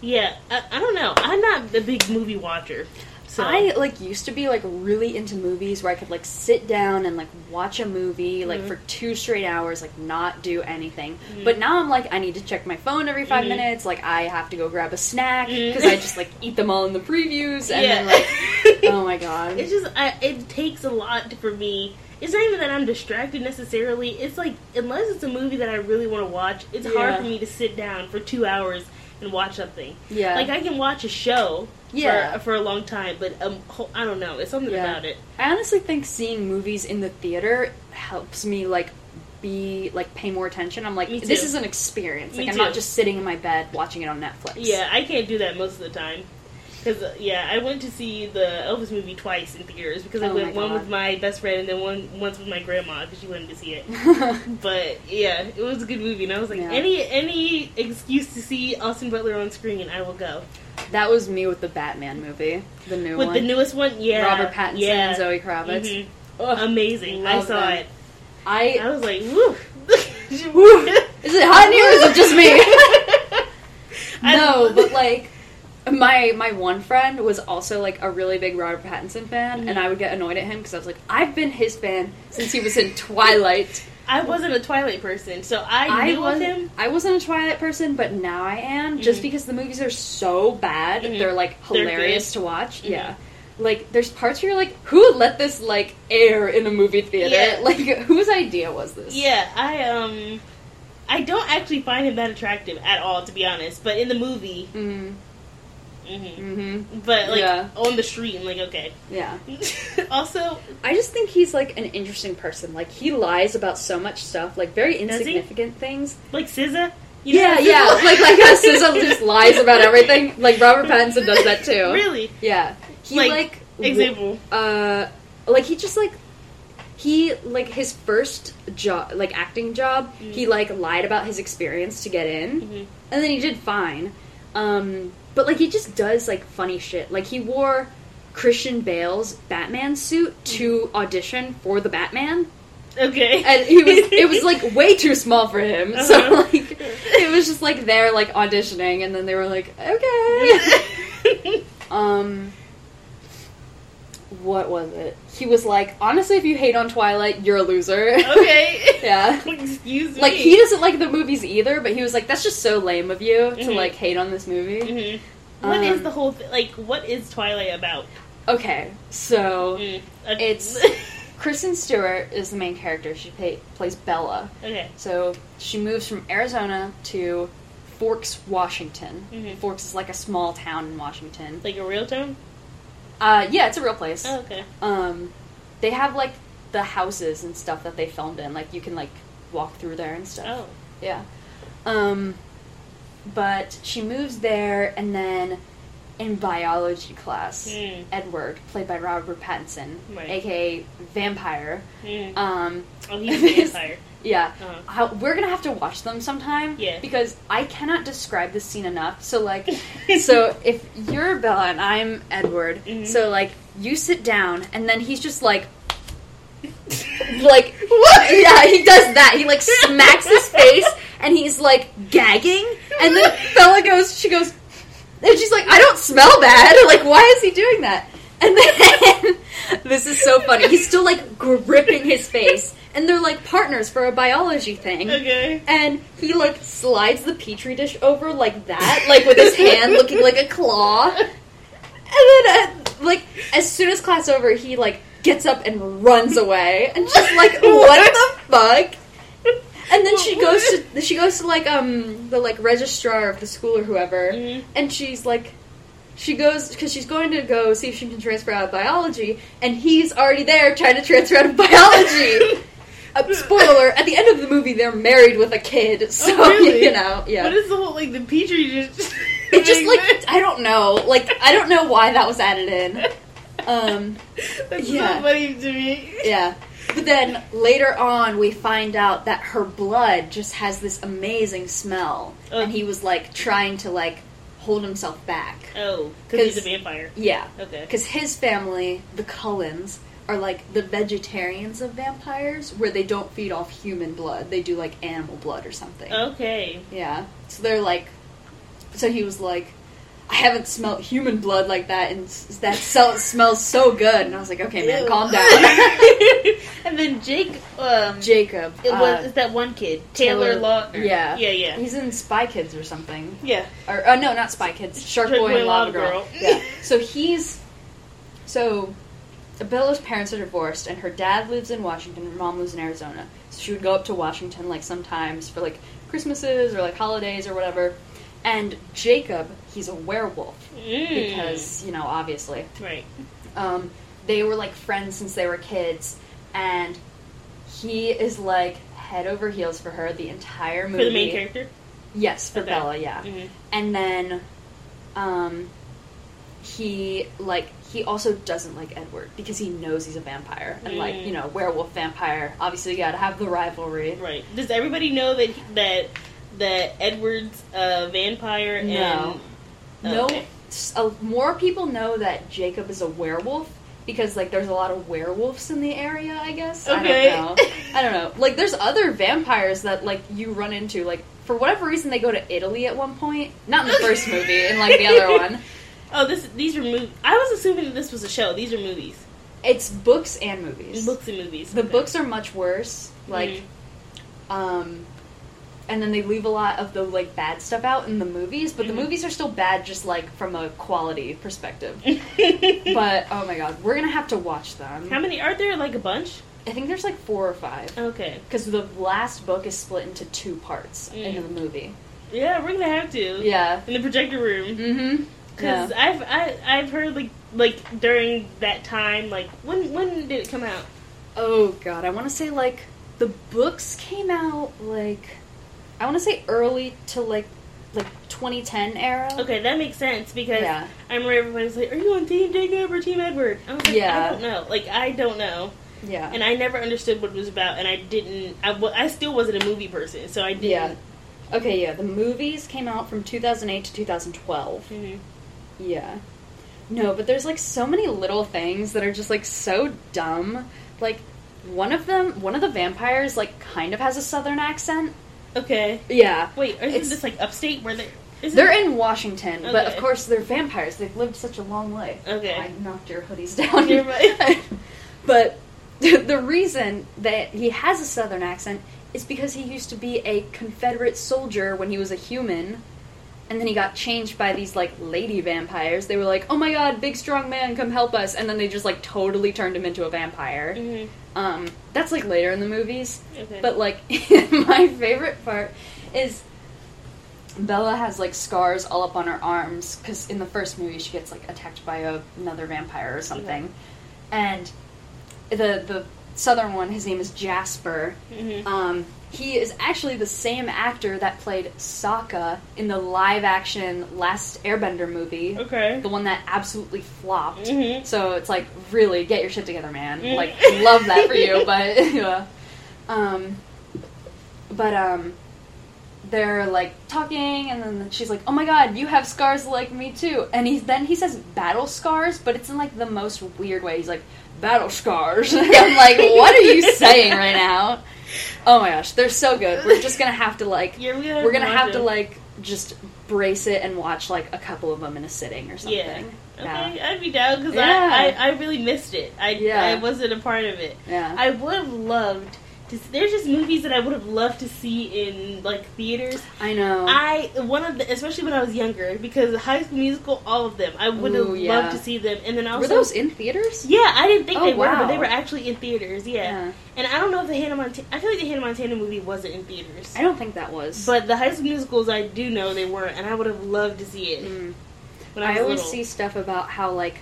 A: yeah, I, I don't know. I'm not a big movie watcher. So
B: I like used to be like really into movies where I could like sit down and like watch a movie like
A: Mhm.
B: for two straight hours, like not do anything.
A: Mhm.
B: But now I'm like I need to check my phone every 5
A: Mhm.
B: minutes. Like I have to go grab a snack because I just like eat them all in the previews and
A: yeah.
B: then like oh my god.
A: It's just I, it takes a lot for me. It's not even that I'm distracted necessarily. It's like unless it's a movie that I really want to watch, it's hard for me to sit down for two hours and watch something.
B: yeah.
A: Like I can watch a show
B: Yeah.
A: for, for a long time, but um, I don't know. It's something
B: Yeah.
A: about it.
B: I honestly think seeing movies in the theater helps me like be like pay more attention. I'm like this is an experience.
A: Me
B: Like I'm
A: too.
B: not just sitting in my bed watching it on Netflix.
A: Yeah, I can't do that most of the time. Because yeah, I went to see the Elvis movie twice in theaters because I
B: Oh
A: went one with my best friend and then one once with my grandma because she wanted to see it. But yeah, it was a good movie, and I was like,
B: Yeah.
A: any any excuse to see Austin Butler on screen, I will go.
B: that was me with the Batman movie, the new one.
A: With
B: one.
A: the newest one, yeah,
B: Robert Pattinson
A: yeah.
B: and Zoe Kravitz.
A: Mhm.
B: Ugh,
A: Amazing! I saw
B: them.
A: it.
B: I
A: I was like, woo.
B: Woo. is it hot in here or is it just me? No, but like my my one friend was also like a really big Robert Pattinson fan,
A: Mhm.
B: and I would get annoyed at him because I was like, I've been his fan since he was in Twilight.
A: I wasn't a Twilight person, so I,
B: I
A: knew
B: was
A: of him.
B: I wasn't a Twilight person, but now I am. Just
A: Mhm.
B: because the movies are so bad,
A: Mhm.
B: they're like
A: They're
B: hilarious to watch.
A: Mhm.
B: Yeah. Like there's parts where you're like, who let this like air in a movie theater?
A: Yeah.
B: Like whose idea was this?
A: Yeah, I um, I don't actually find him that attractive at all, to be honest. But in the movie,
B: Mm-hmm.
A: hmm
B: Mm-hmm.
A: but like
B: Yeah.
A: on the street, I'm like, okay.
B: Yeah.
A: also,
B: I just think he's like an interesting person. Like he lies about so much stuff, like very insignificant things.
A: like SZA. You
B: Yeah, yeah. Like like how SZA just lies about everything. Like Robert Pattinson does that too.
A: really
B: Yeah. He
A: Like,
B: like,
A: example.
B: uh like he just like he like his first job like acting job
A: Mhm.
B: he like lied about his experience to get in
A: Mhm.
B: and then he did fine um but like he just does like funny shit. Like he wore christian bale's batman suit to audition for the batman.
A: Okay,
B: and he was it was like way too small for him. So
A: Uh-huh.
B: like it was just like there like auditioning and then they were like okay. Um what was it he was like honestly if you hate on twilight you're a loser
A: okay.
B: yeah
A: Excuse me.
B: like he doesn't like the movies either but he was like that's just so lame of you to
A: Mhm.
B: like hate on this movie
A: Mhm. What is
B: Um,
A: the whole th- like? What is Twilight about?
B: okay so
A: Mm.
B: It's- kristen stewart is the main character she pay, plays bella
A: okay.
B: So she moves from Arizona to Forks, Washington.
A: Mhm.
B: Forks is like a small town in Washington.
A: Like a real town.
B: Uh, yeah, it's a real place.
A: Oh, okay.
B: Um, they have like the houses and stuff that they filmed in. Like you can like walk through there and stuff.
A: Oh.
B: Yeah. Um, but she moves there, and then in biology class,
A: Mm.
B: Edward, played by Robert Pattinson,
A: Right.
B: aka Vampire.
A: Mm.
B: Um,
A: oh, he's a vampire.
B: Yeah,
A: Uh-huh.
B: Uh, we're gonna have to watch them sometime.
A: Yeah.
B: Because I cannot describe this scene enough. So like, so if you're Bella and I'm Edward,
A: Mhm.
B: so like you sit down and then he's just like, like what? yeah, he does that. He like smacks his face and he's like gagging, and then Bella goes, she goes, and she's like, I don't smell bad. Like, why is he doing that? And then this is so funny. He's still like gripping his face, and they're like partners for a biology thing.
A: Okay.
B: And he like slides the petri dish over like that, like with his hand looking like a claw. And then, uh, like, as soon as class over, he like gets up and runs away, and just like, what the fuck? And then she goes to she goes to like um the like registrar of the school or whoever,
A: Mhm.
B: and she's like. She goes because she's going to go see if she can transfer out of biology, and he's already there trying to transfer out of biology. Uh, spoiler at the end of the movie, they're married with a kid, so,
A: Oh, really?
B: you know, yeah.
A: What is the whole like the petri dish?
B: it just, like, I don't know. Like, I don't know why that was added in. Um,
A: That's
B: yeah.
A: so funny to me.
B: yeah. But then, later on, we find out that her blood just has this amazing smell.
A: Oh.
B: And he was, like, trying to, like, hold himself back.
A: Oh, because he's a vampire.
B: Yeah.
A: Okay.
B: Because his family, the Cullens, are like the vegetarians of vampires, where they don't feed off human blood. They do like animal blood or something.
A: Okay.
B: Yeah. So they're like. So he was like, I haven't smelt human blood like that, and s- that so- smells so good. And I was like, okay, man,
A: Ew.
B: calm down.
A: and then Jake, um,
B: Jacob.
A: it was
B: uh,
A: it's that one kid, Taylor, Lautner.
B: Yeah.
A: yeah, yeah,
B: He's in Spy Kids or something.
A: yeah.
B: Or uh, no, not Spy Kids. Shark, Boy, and Lava. Girl. yeah. So he's so Bella's parents are divorced, and her dad lives in Washington. Her mom lives in Arizona. So she would go up to Washington like sometimes for like Christmases or like holidays or whatever. And Jacob, he's a werewolf
A: Mm.
B: because you know obviously
A: right.
B: um, they were like friends since they were kids, and he is like head over heels for her the entire movie.
A: For the main character.
B: Yes, for
A: Okay.
B: Bella, yeah.
A: Mhm.
B: And then um he like he also doesn't like Edward because he knows he's a vampire. And like,
A: Mm.
B: you know, werewolf vampire, obviously you gotta have the rivalry.
A: Right. Does everybody know that that that Edward's a vampire
B: No.
A: and
B: No
A: Okay.
B: uh, more people know that Jacob is a werewolf because like there's a lot of werewolves in the area, I guess.
A: Okay.
B: I don't know. I don't know. Like there's other vampires that like you run into like for whatever reason they go to Italy at one point. Not in the first movie, in like the other one.
A: Oh, this these are movies. I was assuming that this was a show. These are movies,
B: It's books and movies.
A: books and movies.
B: The
A: Okay.
B: books are much worse. Like,
A: Mhm.
B: um, and then they leave a lot of the like bad stuff out in the movies, but
A: Mhm.
B: the movies are still bad, just like from a quality perspective.
A: but
B: but oh my god, we're gonna have to watch them.
A: how many are there? Like a bunch.
B: I think there's like four or five.
A: Okay.
B: Because the last book is split into two parts
A: Mm.
B: in the movie.
A: Yeah, we're gonna have to.
B: Yeah.
A: In the projector room.
B: Mm-hmm.
A: Because
B: Yeah.
A: I've I, I've heard like like during that time like when when did it come out?
B: Oh god, I want to say like the books came out like I want to say early to like like 2010 era.
A: Okay, that makes sense because
B: Yeah.
A: I remember everybody was like, "Are you on Team Jacob or Team Edward?" I was like,
B: Yeah.
A: I don't know. Like I don't know,
B: Yeah.
A: and I never understood what it was about, and I didn't. I, I still wasn't a movie person, so I didn't.
B: Yeah. Okay, yeah. The movies came out from 2008 to 2012.
A: Mhm.
B: Yeah. No, but there's like so many little things that are just like so dumb. Like one of them, one of the vampires like kind of has a southern accent.
A: Okay.
B: Yeah.
A: Wait, isn't
B: It's-
A: this like upstate where they? Isn't
B: They're in Washington, but of course they're vampires. They've lived such a long life.
A: Okay.
B: I knocked your hoodies down.
A: You're right.
B: but the reason that he has a southern accent is because he used to be a Confederate soldier when he was a human. And then he got changed by these like lady vampires. They were like, "Oh my god, big strong man, come help us!" And then they just like totally turned him into a vampire.
A: Mhm.
B: Um, that's like later in the movies.
A: Okay.
B: But like my favorite part is Bella has like scars all up on her arms because in the first movie she gets like attacked by a, another vampire or something, and the the southern one his name is Jasper.
A: Mhm.
B: Um, he is actually the same actor that played Sokka in the live action Last Airbender movie.
A: Okay.
B: The one that absolutely flopped.
A: Mhm.
B: So it's like, really, get your shit together, man.
A: Mhm.
B: Like, love that for you, but yeah. Um, but um, they're like talking, and then she's like, "Oh my god, you have scars like me too." And he then he says battle scars, but it's in like the most weird way. He's like, "Battle scars." I'm like, "What are you saying right now?" Oh my gosh, they're so good. We're just gonna have to like,
A: Yeah, we
B: we're gonna have to like just brace it and watch like a couple of them in a sitting or something.
A: Yeah. Okay,
B: Yeah.
A: I'd be down because
B: Yeah.
A: I, I, I really missed it. I,
B: Yeah.
A: I wasn't a part of it.
B: Yeah.
A: I would have loved to. There's just movies that I would have loved to see in like theaters.
B: I know.
A: I one of the, especially when I was younger, because High School Musical, all of them, I would have
B: yeah.
A: loved to see them. And then also,
B: Were those in theaters?
A: yeah, I didn't think
B: Oh,
A: they were, but they were actually in theaters. Yeah.
B: Yeah.
A: and I don't know if the Hannah Montana. I feel like the Hannah Montana movie wasn't in theaters.
B: I don't think that was.
A: But the High School Musicals, I do know they were, and I would have loved to see it
B: Mm.
A: when I
B: I always
A: little.
B: see stuff about how like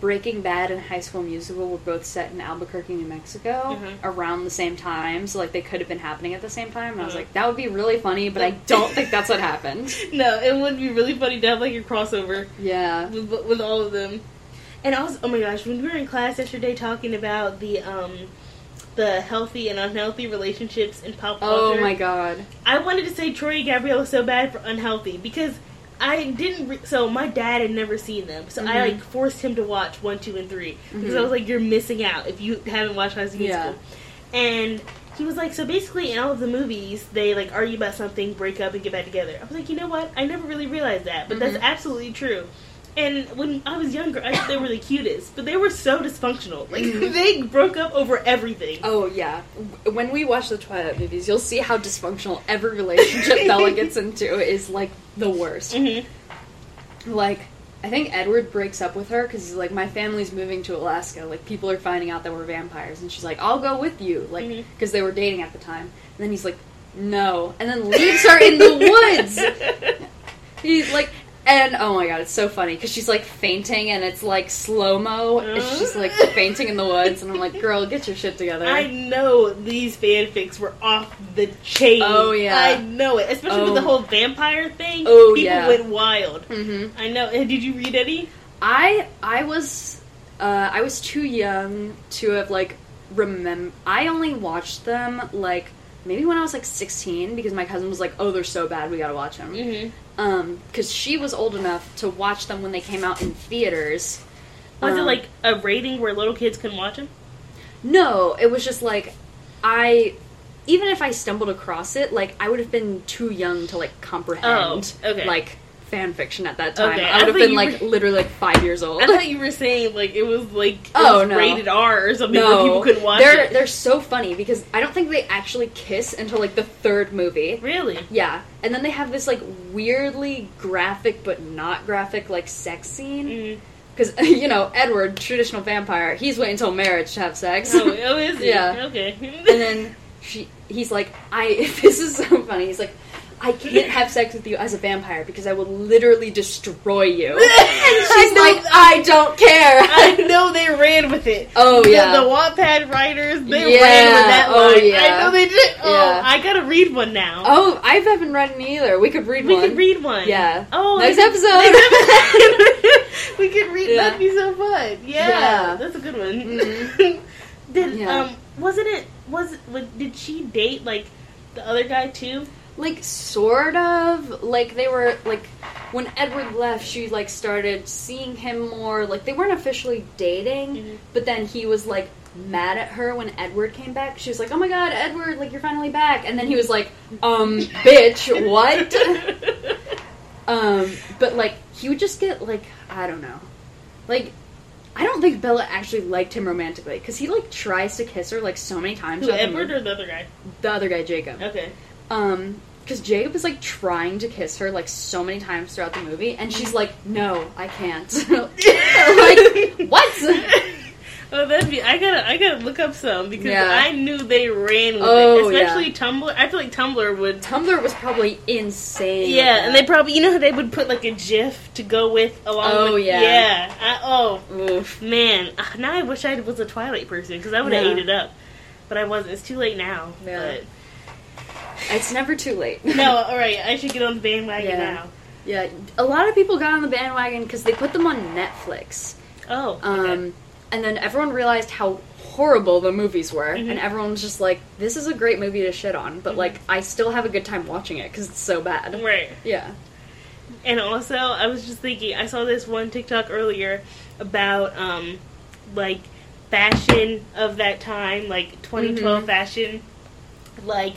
B: Breaking Bad and High School Musical were both set in Albuquerque, New Mexico,
A: Mhm.
B: around the same time. So like they could have been happening at the same time. And I was
A: Mhm.
B: like, that would be really funny, but I don't think that's what happened.
A: No, it would be really funny to have like a crossover
B: Yeah.
A: with, with all of them. And also, oh my gosh, when we were in class yesterday talking about the um the healthy and unhealthy relationships in pop culture,
B: Oh my god.
A: I wanted to say Troy and Gabrielle so bad for unhealthy because I didn't. Re- so my dad had never seen them, so I
B: Mhm.
A: like forced him to watch one, two, and three because
B: Mhm.
A: I was like, "You're missing out if you haven't watched High School
B: Yeah.
A: And he was like, "So basically, in all of the movies, they like argue about something, break up, and get back together." I was like, "You know what? I never really realized that, but that's
B: Mhm.
A: absolutely true." And when I was younger, I thought they were the cutest, but they were so dysfunctional. Like
B: Mhm.
A: they broke up over everything.
B: Oh yeah. When we watch the Twilight movies, you'll see how dysfunctional every relationship Bella gets into is like the worst.
A: hmm
B: like I think Edward breaks up with her because he's like, my family's moving to Alaska. Like people are finding out that we're vampires, and she's like, I'll go with you, like because they were dating at the time. And then he's like, no, and then leaves her in the woods. He's like, and oh my god, it's so funny because she's like fainting, and it's like slow mo, and she's like fainting in the woods, and I'm like, girl, get your shit together.
A: I know these fanfics were off the chain.
B: Oh, yeah.
A: I know it, especially with
B: Oh.
A: the whole vampire thing.
B: Oh,
A: people
B: yeah.
A: went wild.
B: hmm
A: I know. And did you read any?
B: I I was uh, I was too young to have like remember. I only watched them like maybe when I was like 16 because my cousin was like, "Oh, they're so bad, we gotta watch them."
A: Mm-hmm.
B: Um, because she was old enough to watch them when they came out in theaters.
A: Was it
B: Um,
A: like a rating where little kids couldn't watch them?
B: No, it was just like I. Even if I stumbled across it, like I would have been too young to like comprehend,
A: Oh, okay.
B: like fan fiction at that time.
A: Okay,
B: I
A: I
B: would have been like
A: were-
B: literally like five years old.
A: I thought you were saying like it was like it
B: Oh,
A: was
B: no.
A: rated R or something
B: no,
A: where people couldn't watch
B: they're
A: it.
B: they're so funny because I don't think they actually kiss until like the third movie.
A: Really?
B: Yeah, and then they have this like weirdly graphic but not graphic like sex scene
A: Mm.
B: because you know Edward, traditional vampire, he's waiting until marriage to have sex.
A: Oh, oh, is it?
B: Yeah.
A: Okay.
B: and then she he's like i this is so funny he's like i can't have sex with you as a vampire because i will literally destroy you and she's
A: know
B: like i don't care
A: I know they ran with it.
B: oh
A: The-
B: yeah
A: The, Wattpad writers, they
B: Yeah.
A: ran with that
B: Oh,
A: line.
B: yeah.
A: I know they did. Oh,
B: Yeah.
A: I gotta read one now.
B: oh i haven't read any either we could read
A: we
B: one We
A: could read one.
B: yeah
A: Oh,
B: next
A: we-
B: episode
A: we could read.
B: Yeah.
A: That'd be so fun. Yeah, that's a good one.
B: Mhm.
A: did um wasn't it was it, was- did she date like the other guy too?
B: Like sort of like they were like when edward left she like started seeing him more like they weren't officially dating
A: Mhm.
B: but then he was like mad at her when edward came back she was like oh my god edward like you're finally back and then he was like um bitch what um but like he would just get like i don't know like I don't think Bella actually liked him romantically because he like tries to kiss her like so many times.
A: Who, Edward or the other guy?
B: the other guy, Jacob.
A: Okay.
B: Um, because Jacob is like trying to kiss her like so many times throughout the movie, and she's like, "No, I can't." like, what?
A: Oh, that'd be. I gotta. I gotta look up some because
B: Yeah.
A: I knew they ran with
B: Oh,
A: it,
B: yeah.
A: especially Tumblr. I feel like Tumblr would.
B: Tumblr was probably insane.
A: Yeah, and they probably you know how they would put like a GIF to go with along.
B: Oh,
A: with,
B: yeah.
A: yeah. I, oh
B: Oof.
A: man, now I wish I was a Twilight person because I would have
B: Yeah.
A: ate it up, but I wasn't. It's too late now.
B: Yeah. It's never too late.
A: No, all right. I should get on the bandwagon
B: Yeah.
A: now.
B: yeah, a lot of people got on the bandwagon because they put them on Netflix.
A: Oh,
B: Um,
A: okay.
B: and then everyone realized how horrible the movies were,
A: Mhm.
B: and everyone was just like, "This is a great movie to shit on," but
A: Mhm.
B: like, I still have a good time watching it because it's so bad.
A: right.
B: Yeah.
A: And also, I was just thinking, I saw this one TikTok earlier about um, like fashion of that time, like 2012
B: Mhm.
A: fashion, like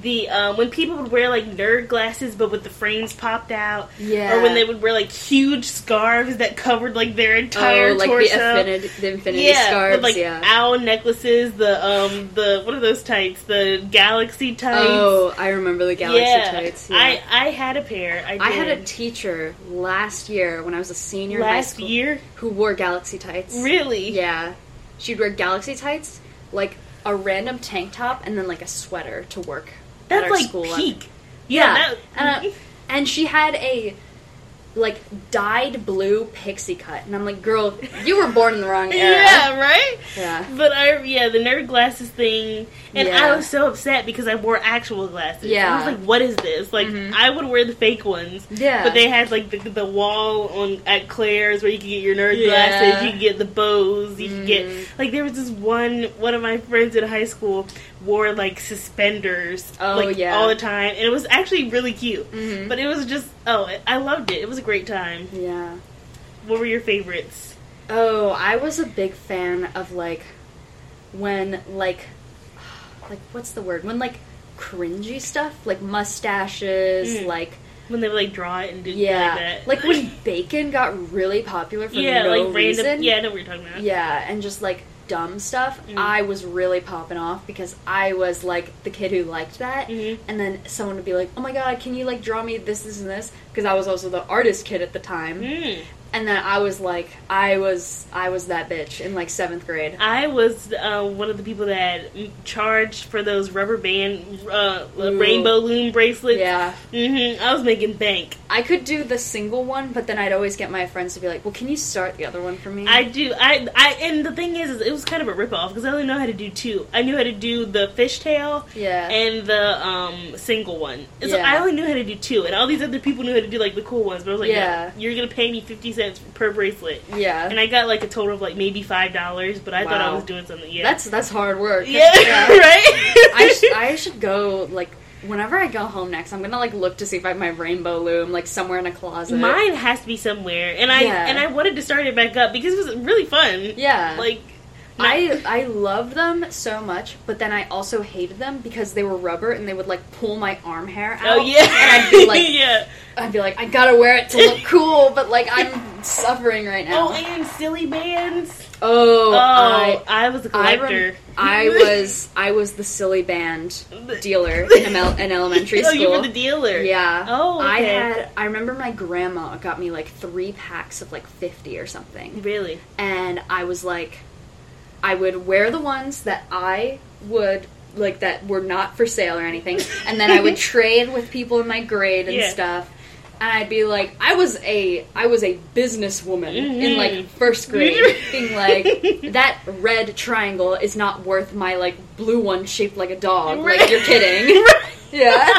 A: the um, when people would wear like nerd glasses but with the frames popped out,
B: Yeah.
A: or when they would wear like huge scarves that covered like their entire
B: oh, like
A: torso.
B: the infinity, the infinity
A: yeah,
B: scarves.
A: with like
B: yeah.
A: owl necklaces, the um, the what are those tights? The galaxy tights.
B: Oh, I remember the galaxy
A: yeah.
B: tights. Yeah.
A: I I had a pair. I,
B: I had a teacher last year when I was a senior in high
A: last
B: school
A: year.
B: who wore galaxy tights.
A: Really?
B: Yeah. She'd wear galaxy tights, like a random tank top, and then like a sweater to work. At
A: That's like
B: school.
A: peak.
B: Yeah.
A: that-
B: and, uh, and she had a like dyed blue pixie cut, and I'm like, girl, you were born in the wrong era.
A: yeah, right.
B: Yeah.
A: But I yeah the nerd glasses thing, and
B: Yeah.
A: I was so upset because I wore actual glasses.
B: Yeah.
A: I was like, what is this? Like
B: Mhm.
A: I would wear the fake ones.
B: Yeah.
A: But they had like the, the wall on at Claire's where you could get your nerd
B: Yeah.
A: glasses, you could get the bows, you could get
B: Mhm.
A: like there was this one one of my friends in high school wore like suspenders
B: Oh,
A: like
B: yeah.
A: all the time and it was actually really cute.
B: Mhm.
A: But it was just oh I loved it. It was a great time.
B: Yeah.
A: What were your favorites?
B: Oh, I was a big fan of like when like like what's the word? When like cringy stuff, like mustaches,
A: Mm.
B: like
A: When they would like draw it and do
B: yeah,
A: like
B: like when bacon got really popular for
A: yeah,
B: no
A: like
B: reason.
A: random. Yeah, I know what you're talking about.
B: Yeah, and just like dumb stuff.
A: Mm.
B: I was really popping off because I was like the kid who liked that.
A: Mhm.
B: And then someone would be like, "Oh my god, can you like draw me this, this, and this?" Because I was also the artist kid at the time.
A: Mm.
B: And then I was like, I was, I was that bitch in like seventh grade.
A: I was uh, one of the people that charged for those rubber band uh, rainbow loom bracelets.
B: Yeah,
A: hmm I was making bank.
B: I could do the single one, but then I'd always get my friends to be like, "Well, can you start the other one for me?"
A: I do. I, I and the thing is, is it was kind of a ripoff because I only know how to do two. I knew how to do the fishtail
B: yeah,
A: and the um single one. And So
B: Yeah.
A: I only knew how to do two, and all these other people knew how to do like the cool ones. But I was like,
B: Yeah.
A: yeah, you're gonna pay me fifty cents per bracelet,
B: yeah.
A: and I got like a total of like maybe five dollars. But I thought I was doing something. Yeah,
B: That's that's hard work.
A: yeah, right.
B: I sh- I should go like whenever I go home next. I'm gonna like look to see if I have my rainbow loom like somewhere in a closet.
A: Mine has to be somewhere, and I
B: Yeah.
A: and I wanted to start it back up because it was really fun.
B: Yeah.
A: Like
B: I I loved them so much, but then I also hated them because they were rubber and they would like pull my arm hair oh, out.
A: Oh yeah,
B: and I'd be like,
A: yeah.
B: I'd be like, I gotta wear it to look cool, but like I'm suffering right now.
A: Oh, and silly bands.
B: Oh,
A: Oh,
B: I
A: I, was a collector.
B: I, rem- I was I was the silly band dealer in, in elementary school.
A: Oh, you were the dealer.
B: Yeah.
A: Oh,
B: I had. I remember my grandma got me like three packs of like fifty or something,
A: Really?
B: and I was like, I would wear the ones that I would like that were not for sale or anything, and then I would trade with people in my grade and
A: Yeah.
B: stuff. And I'd be like, I was a, I was a businesswoman in
A: Mhm.
B: like first grade, being like, that red triangle is not worth my like blue one shaped like a dog. Like you're kidding? yeah.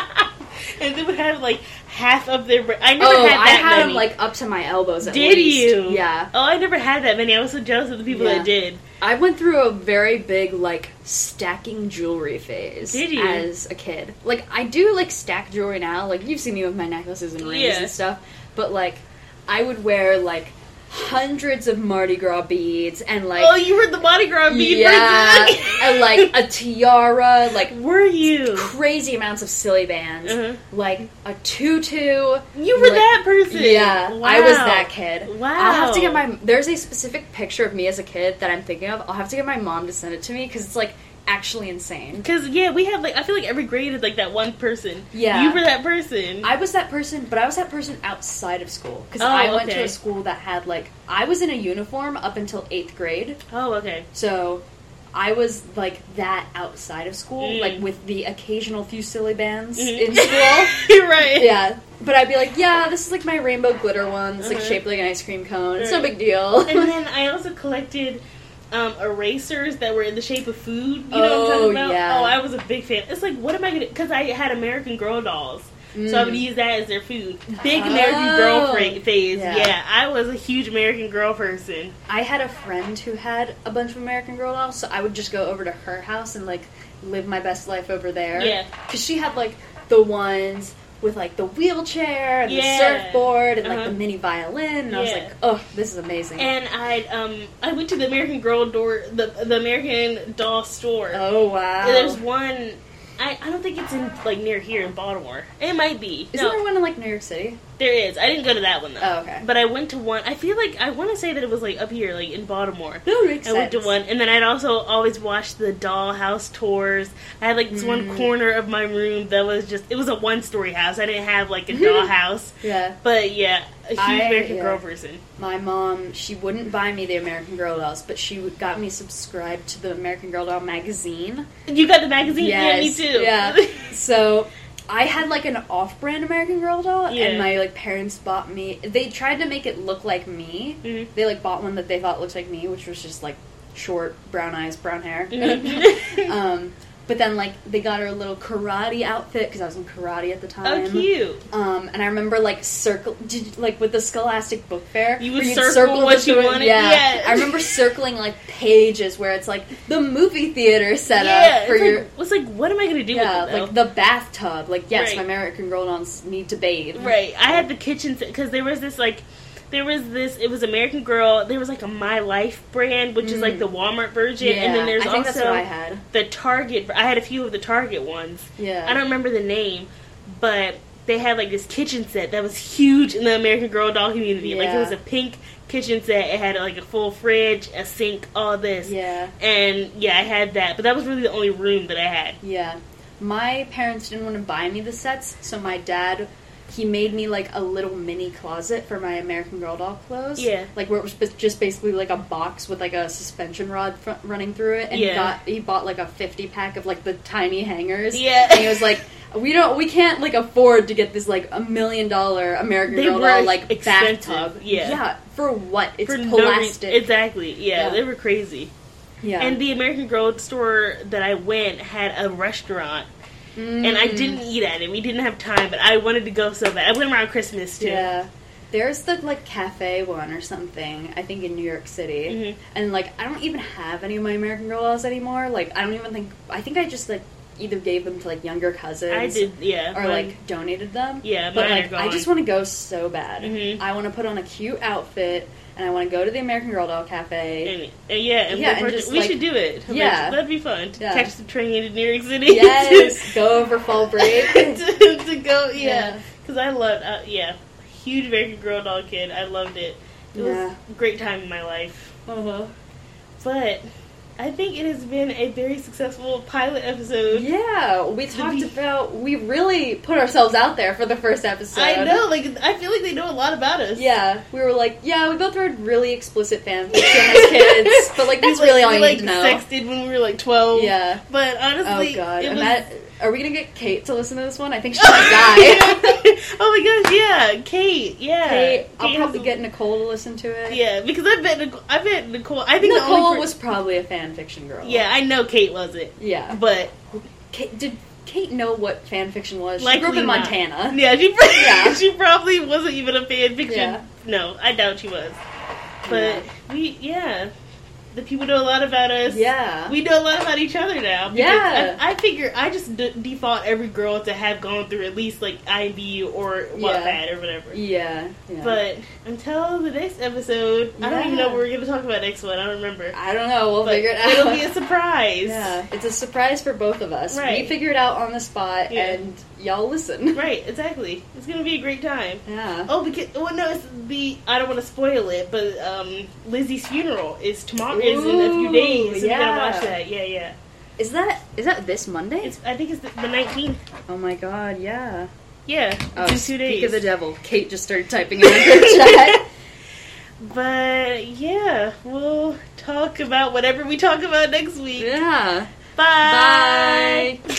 A: and they would have like half of their. I never
B: Oh,
A: had
B: I had
A: many.
B: them like up to my elbows. At
A: Did
B: least.
A: you?
B: Yeah.
A: Oh, I never had that many. I was so jealous of the people
B: Yeah.
A: that did.
B: I went through a very big like stacking jewelry phase
A: Did you?
B: as a kid. Like I do like stack jewelry now. Like you've seen me with my necklaces and rings
A: Yeah.
B: and stuff. But like I would wear like hundreds of Mardi Gras beads and like
A: oh, you were the Mardi Gras bead
B: yeah, and like a tiara, like
A: were you?
B: crazy amounts of silly bands,
A: Uh-huh.
B: like a tutu.
A: You were
B: like-
A: that person.
B: Yeah,
A: Wow.
B: I was that kid.
A: Wow.
B: I'll have to get my. There's a specific picture of me as a kid that I'm thinking of. I'll have to get my mom to send it to me because it's like actually insane.
A: Because yeah, we have like I feel like every grade is like that one person.
B: Yeah.
A: you were that person.
B: I was that person, but I was that person outside of school because
A: Oh,
B: I went to a school that had like I was in a uniform up until eighth grade,
A: oh, okay.
B: so I was like that outside of school,
A: Mm.
B: like with the occasional few silly bands
A: Mhm.
B: in school.
A: You're right.
B: yeah, but I'd be like, yeah, this is like my rainbow glitter one. It's like
A: Uh-huh.
B: shaped like an ice cream cone. It's no big deal.
A: and then I also collected um, erasers that were in the shape of food. You know what I'm
B: Oh,
A: talking about?
B: yeah.
A: Oh, I was a big fan. It's like, what am I gonna? Because I had American Girl dolls, so I would use that as their food. Big American Girl
B: Mm. Oh.
A: fra- phase.
B: Yeah.
A: Yeah. I was a huge American Girl person.
B: I had a friend who had a bunch of American Girl dolls, so I would just go over to her house and like live my best life over there.
A: Yeah.
B: because she had like the ones with like the wheelchair and
A: Yeah.
B: the surfboard and like
A: Uh-huh.
B: the mini violin, and I was like, oh, this is amazing.
A: And I um I went to the American Girl door the the American doll store.
B: oh wow,
A: There's one. I, I don't think it's in like near here in Baltimore. It might be.
B: Isn't
A: No,
B: there one in like New York City?
A: There is. I didn't go to that one though.
B: Oh, okay.
A: But I went to one. I feel like I want to say that it was like up here, like in Baltimore.
B: No, makes
A: I went to one, and then I'd also always watch the dollhouse tours. I had like this
B: Mm.
A: one corner of my room that was just it was a one story house. I didn't have like a dollhouse,
B: Yeah,
A: but yeah, a huge
B: I-
A: American
B: yeah.
A: Girl person.
B: my mom she wouldn't buy me the American Girl dolls, but she got me subscribed to the American Girl doll magazine.
A: You got the magazine? Yeah, me too.
B: Yeah. so I had like an off-brand American Girl doll,
A: Yeah.
B: and my like parents bought me. They tried to make it look like me.
A: Mhm.
B: They like bought one that they thought looked like me, which was just like short, brown eyes, brown hair.
A: Mhm.
B: um, but then like they got her a little karate outfit because I was in karate at the time.
A: oh, cute.
B: Um, and I remember like circle, did, like with the Scholastic Book Fair,
A: You would
B: you'd
A: circle what you wanted?
B: Yeah.
A: Yeah.
B: I remember circling like pages where it's like the movie theater setup
A: yeah,
B: for your
A: like, it's like, what am I gonna do
B: yeah,
A: with it?
B: Like the bathtub. Like yes,
A: Right.
B: my American Girl dolls need to bathe.
A: Right. I had the kitchen because there was this like there was this it was American Girl. There was like a My Life brand, which is like
B: Mm.
A: the Walmart version,
B: Yeah,
A: and then there's
B: I think
A: also
B: that's what I had.
A: the Target. I had a few of the Target ones.
B: Yeah,
A: I don't remember the name, but they had like this kitchen set that was huge in the American Girl doll community. Yeah. Like it was a pink kitchen set. It had like a full fridge, a sink, all this.
B: Yeah,
A: And yeah, I had that, but that was really the only room that I had.
B: yeah. My parents didn't want to buy me the sets, so my dad. He made me like a little mini closet for my American Girl doll clothes.
A: Yeah.
B: like where it was just basically like a box with like a suspension rod fr- running through it, and he got he bought like a fifty pack of like the tiny hangers.
A: Yeah.
B: and he was like, "We don't, we can't like afford to get this like a million dollar American
A: They
B: Girl
A: were
B: doll like
A: expensive,
B: bathtub."
A: yeah.
B: yeah, for what? It's
A: For no rea-
B: plastic.
A: exactly. Yeah,
B: Yeah.
A: they were crazy.
B: yeah,
A: And the American Girl store that I went had a restaurant, and I
B: Mm.
A: didn't eat at it. We didn't have time, but I wanted to go so bad. I went around Christmas too.
B: Yeah. There's the like cafe one or something, I think in New York City.
A: Mhm.
B: And like I don't even have any of my American Girl dolls anymore. Like I don't even think I think I just like either gave them to like younger cousins.
A: I did, yeah.
B: Or like donated them.
A: Yeah,
B: but like I just want to go so bad.
A: Mhm.
B: I want to put on a cute outfit and I want to go to the American Girl Doll Cafe.
A: And, yeah, and
B: Yeah, and just,
A: we
B: like-
A: should do it.
B: Yeah.
A: that'd be fun.
B: Yeah.
A: Catch the train into New York City.
B: yes, go over fall break.
A: to, to go, yeah.
B: Yeah.
A: Because I loved, uh, yeah, huge American Girl doll kid. I loved it. It was a great time in my life.
B: Uh-huh.
A: But I think it has been a very successful pilot episode.
B: Yeah, we talked
A: be-
B: about we really put ourselves out there for the first episode.
A: I know, like I feel like they know a lot about us.
B: Yeah, we were like, yeah, we both read really explicit fan fiction as kids, but like that's
A: Like,
B: really all
A: we,
B: you
A: like,
B: need to know.
A: Sexted when we were like twelve.
B: Yeah.
A: But honestly, Oh
B: god,
A: it
B: and
A: was.
B: that, are we gonna get Kate to listen to this one? I think she might die.
A: oh my gosh, yeah, Kate, yeah.
B: Kate, I'll
A: Kate
B: probably get Nicole to listen to it.
A: Yeah, because I bet Nicole, I bet Nicole. I think
B: Nicole
A: per-
B: was probably a fan fiction girl.
A: Yeah, I know Kate wasn't,
B: yeah.
A: but
B: Kate, did Kate know what fan fiction was? She
A: likely
B: grew up in
A: not.
B: Montana.
A: Yeah, she pro-
B: Yeah.
A: she probably wasn't even a fan fiction.
B: Yeah.
A: No, I doubt she was. But
B: Yeah.
A: we, yeah, the people know a lot about us.
B: Yeah.
A: We know a lot about each other now.
B: Yeah.
A: I, I figure I just d- default every girl to have gone through at least like IMVU or Wattpad or whatever.
B: yeah. yeah.
A: But until the next episode, I don't even know what we're going to talk about next one. I don't remember.
B: I don't know. We'll
A: But
B: figure it out.
A: It'll be a surprise.
B: Yeah, it's a surprise for both of us.
A: Right.
B: We figure it out on the spot,
A: Yeah.
B: and y'all listen.
A: Right, exactly. It's going to be a great time.
B: Yeah.
A: Oh, because well, no, it's the I don't want to spoil it, but um, Lizzie's funeral is tomorrow. Is in a few days.
B: Yeah.
A: gotta watch that. Yeah, yeah.
B: Is that is that this Monday?
A: It's I think it's the nineteenth.
B: oh my god, yeah.
A: Yeah,
B: Oh,
A: it's in two
B: speak
A: days.
B: of the devil. Kate just started typing in the chat.
A: but yeah, we'll talk about whatever we talk about next week.
B: Yeah.
A: Bye.
B: Bye.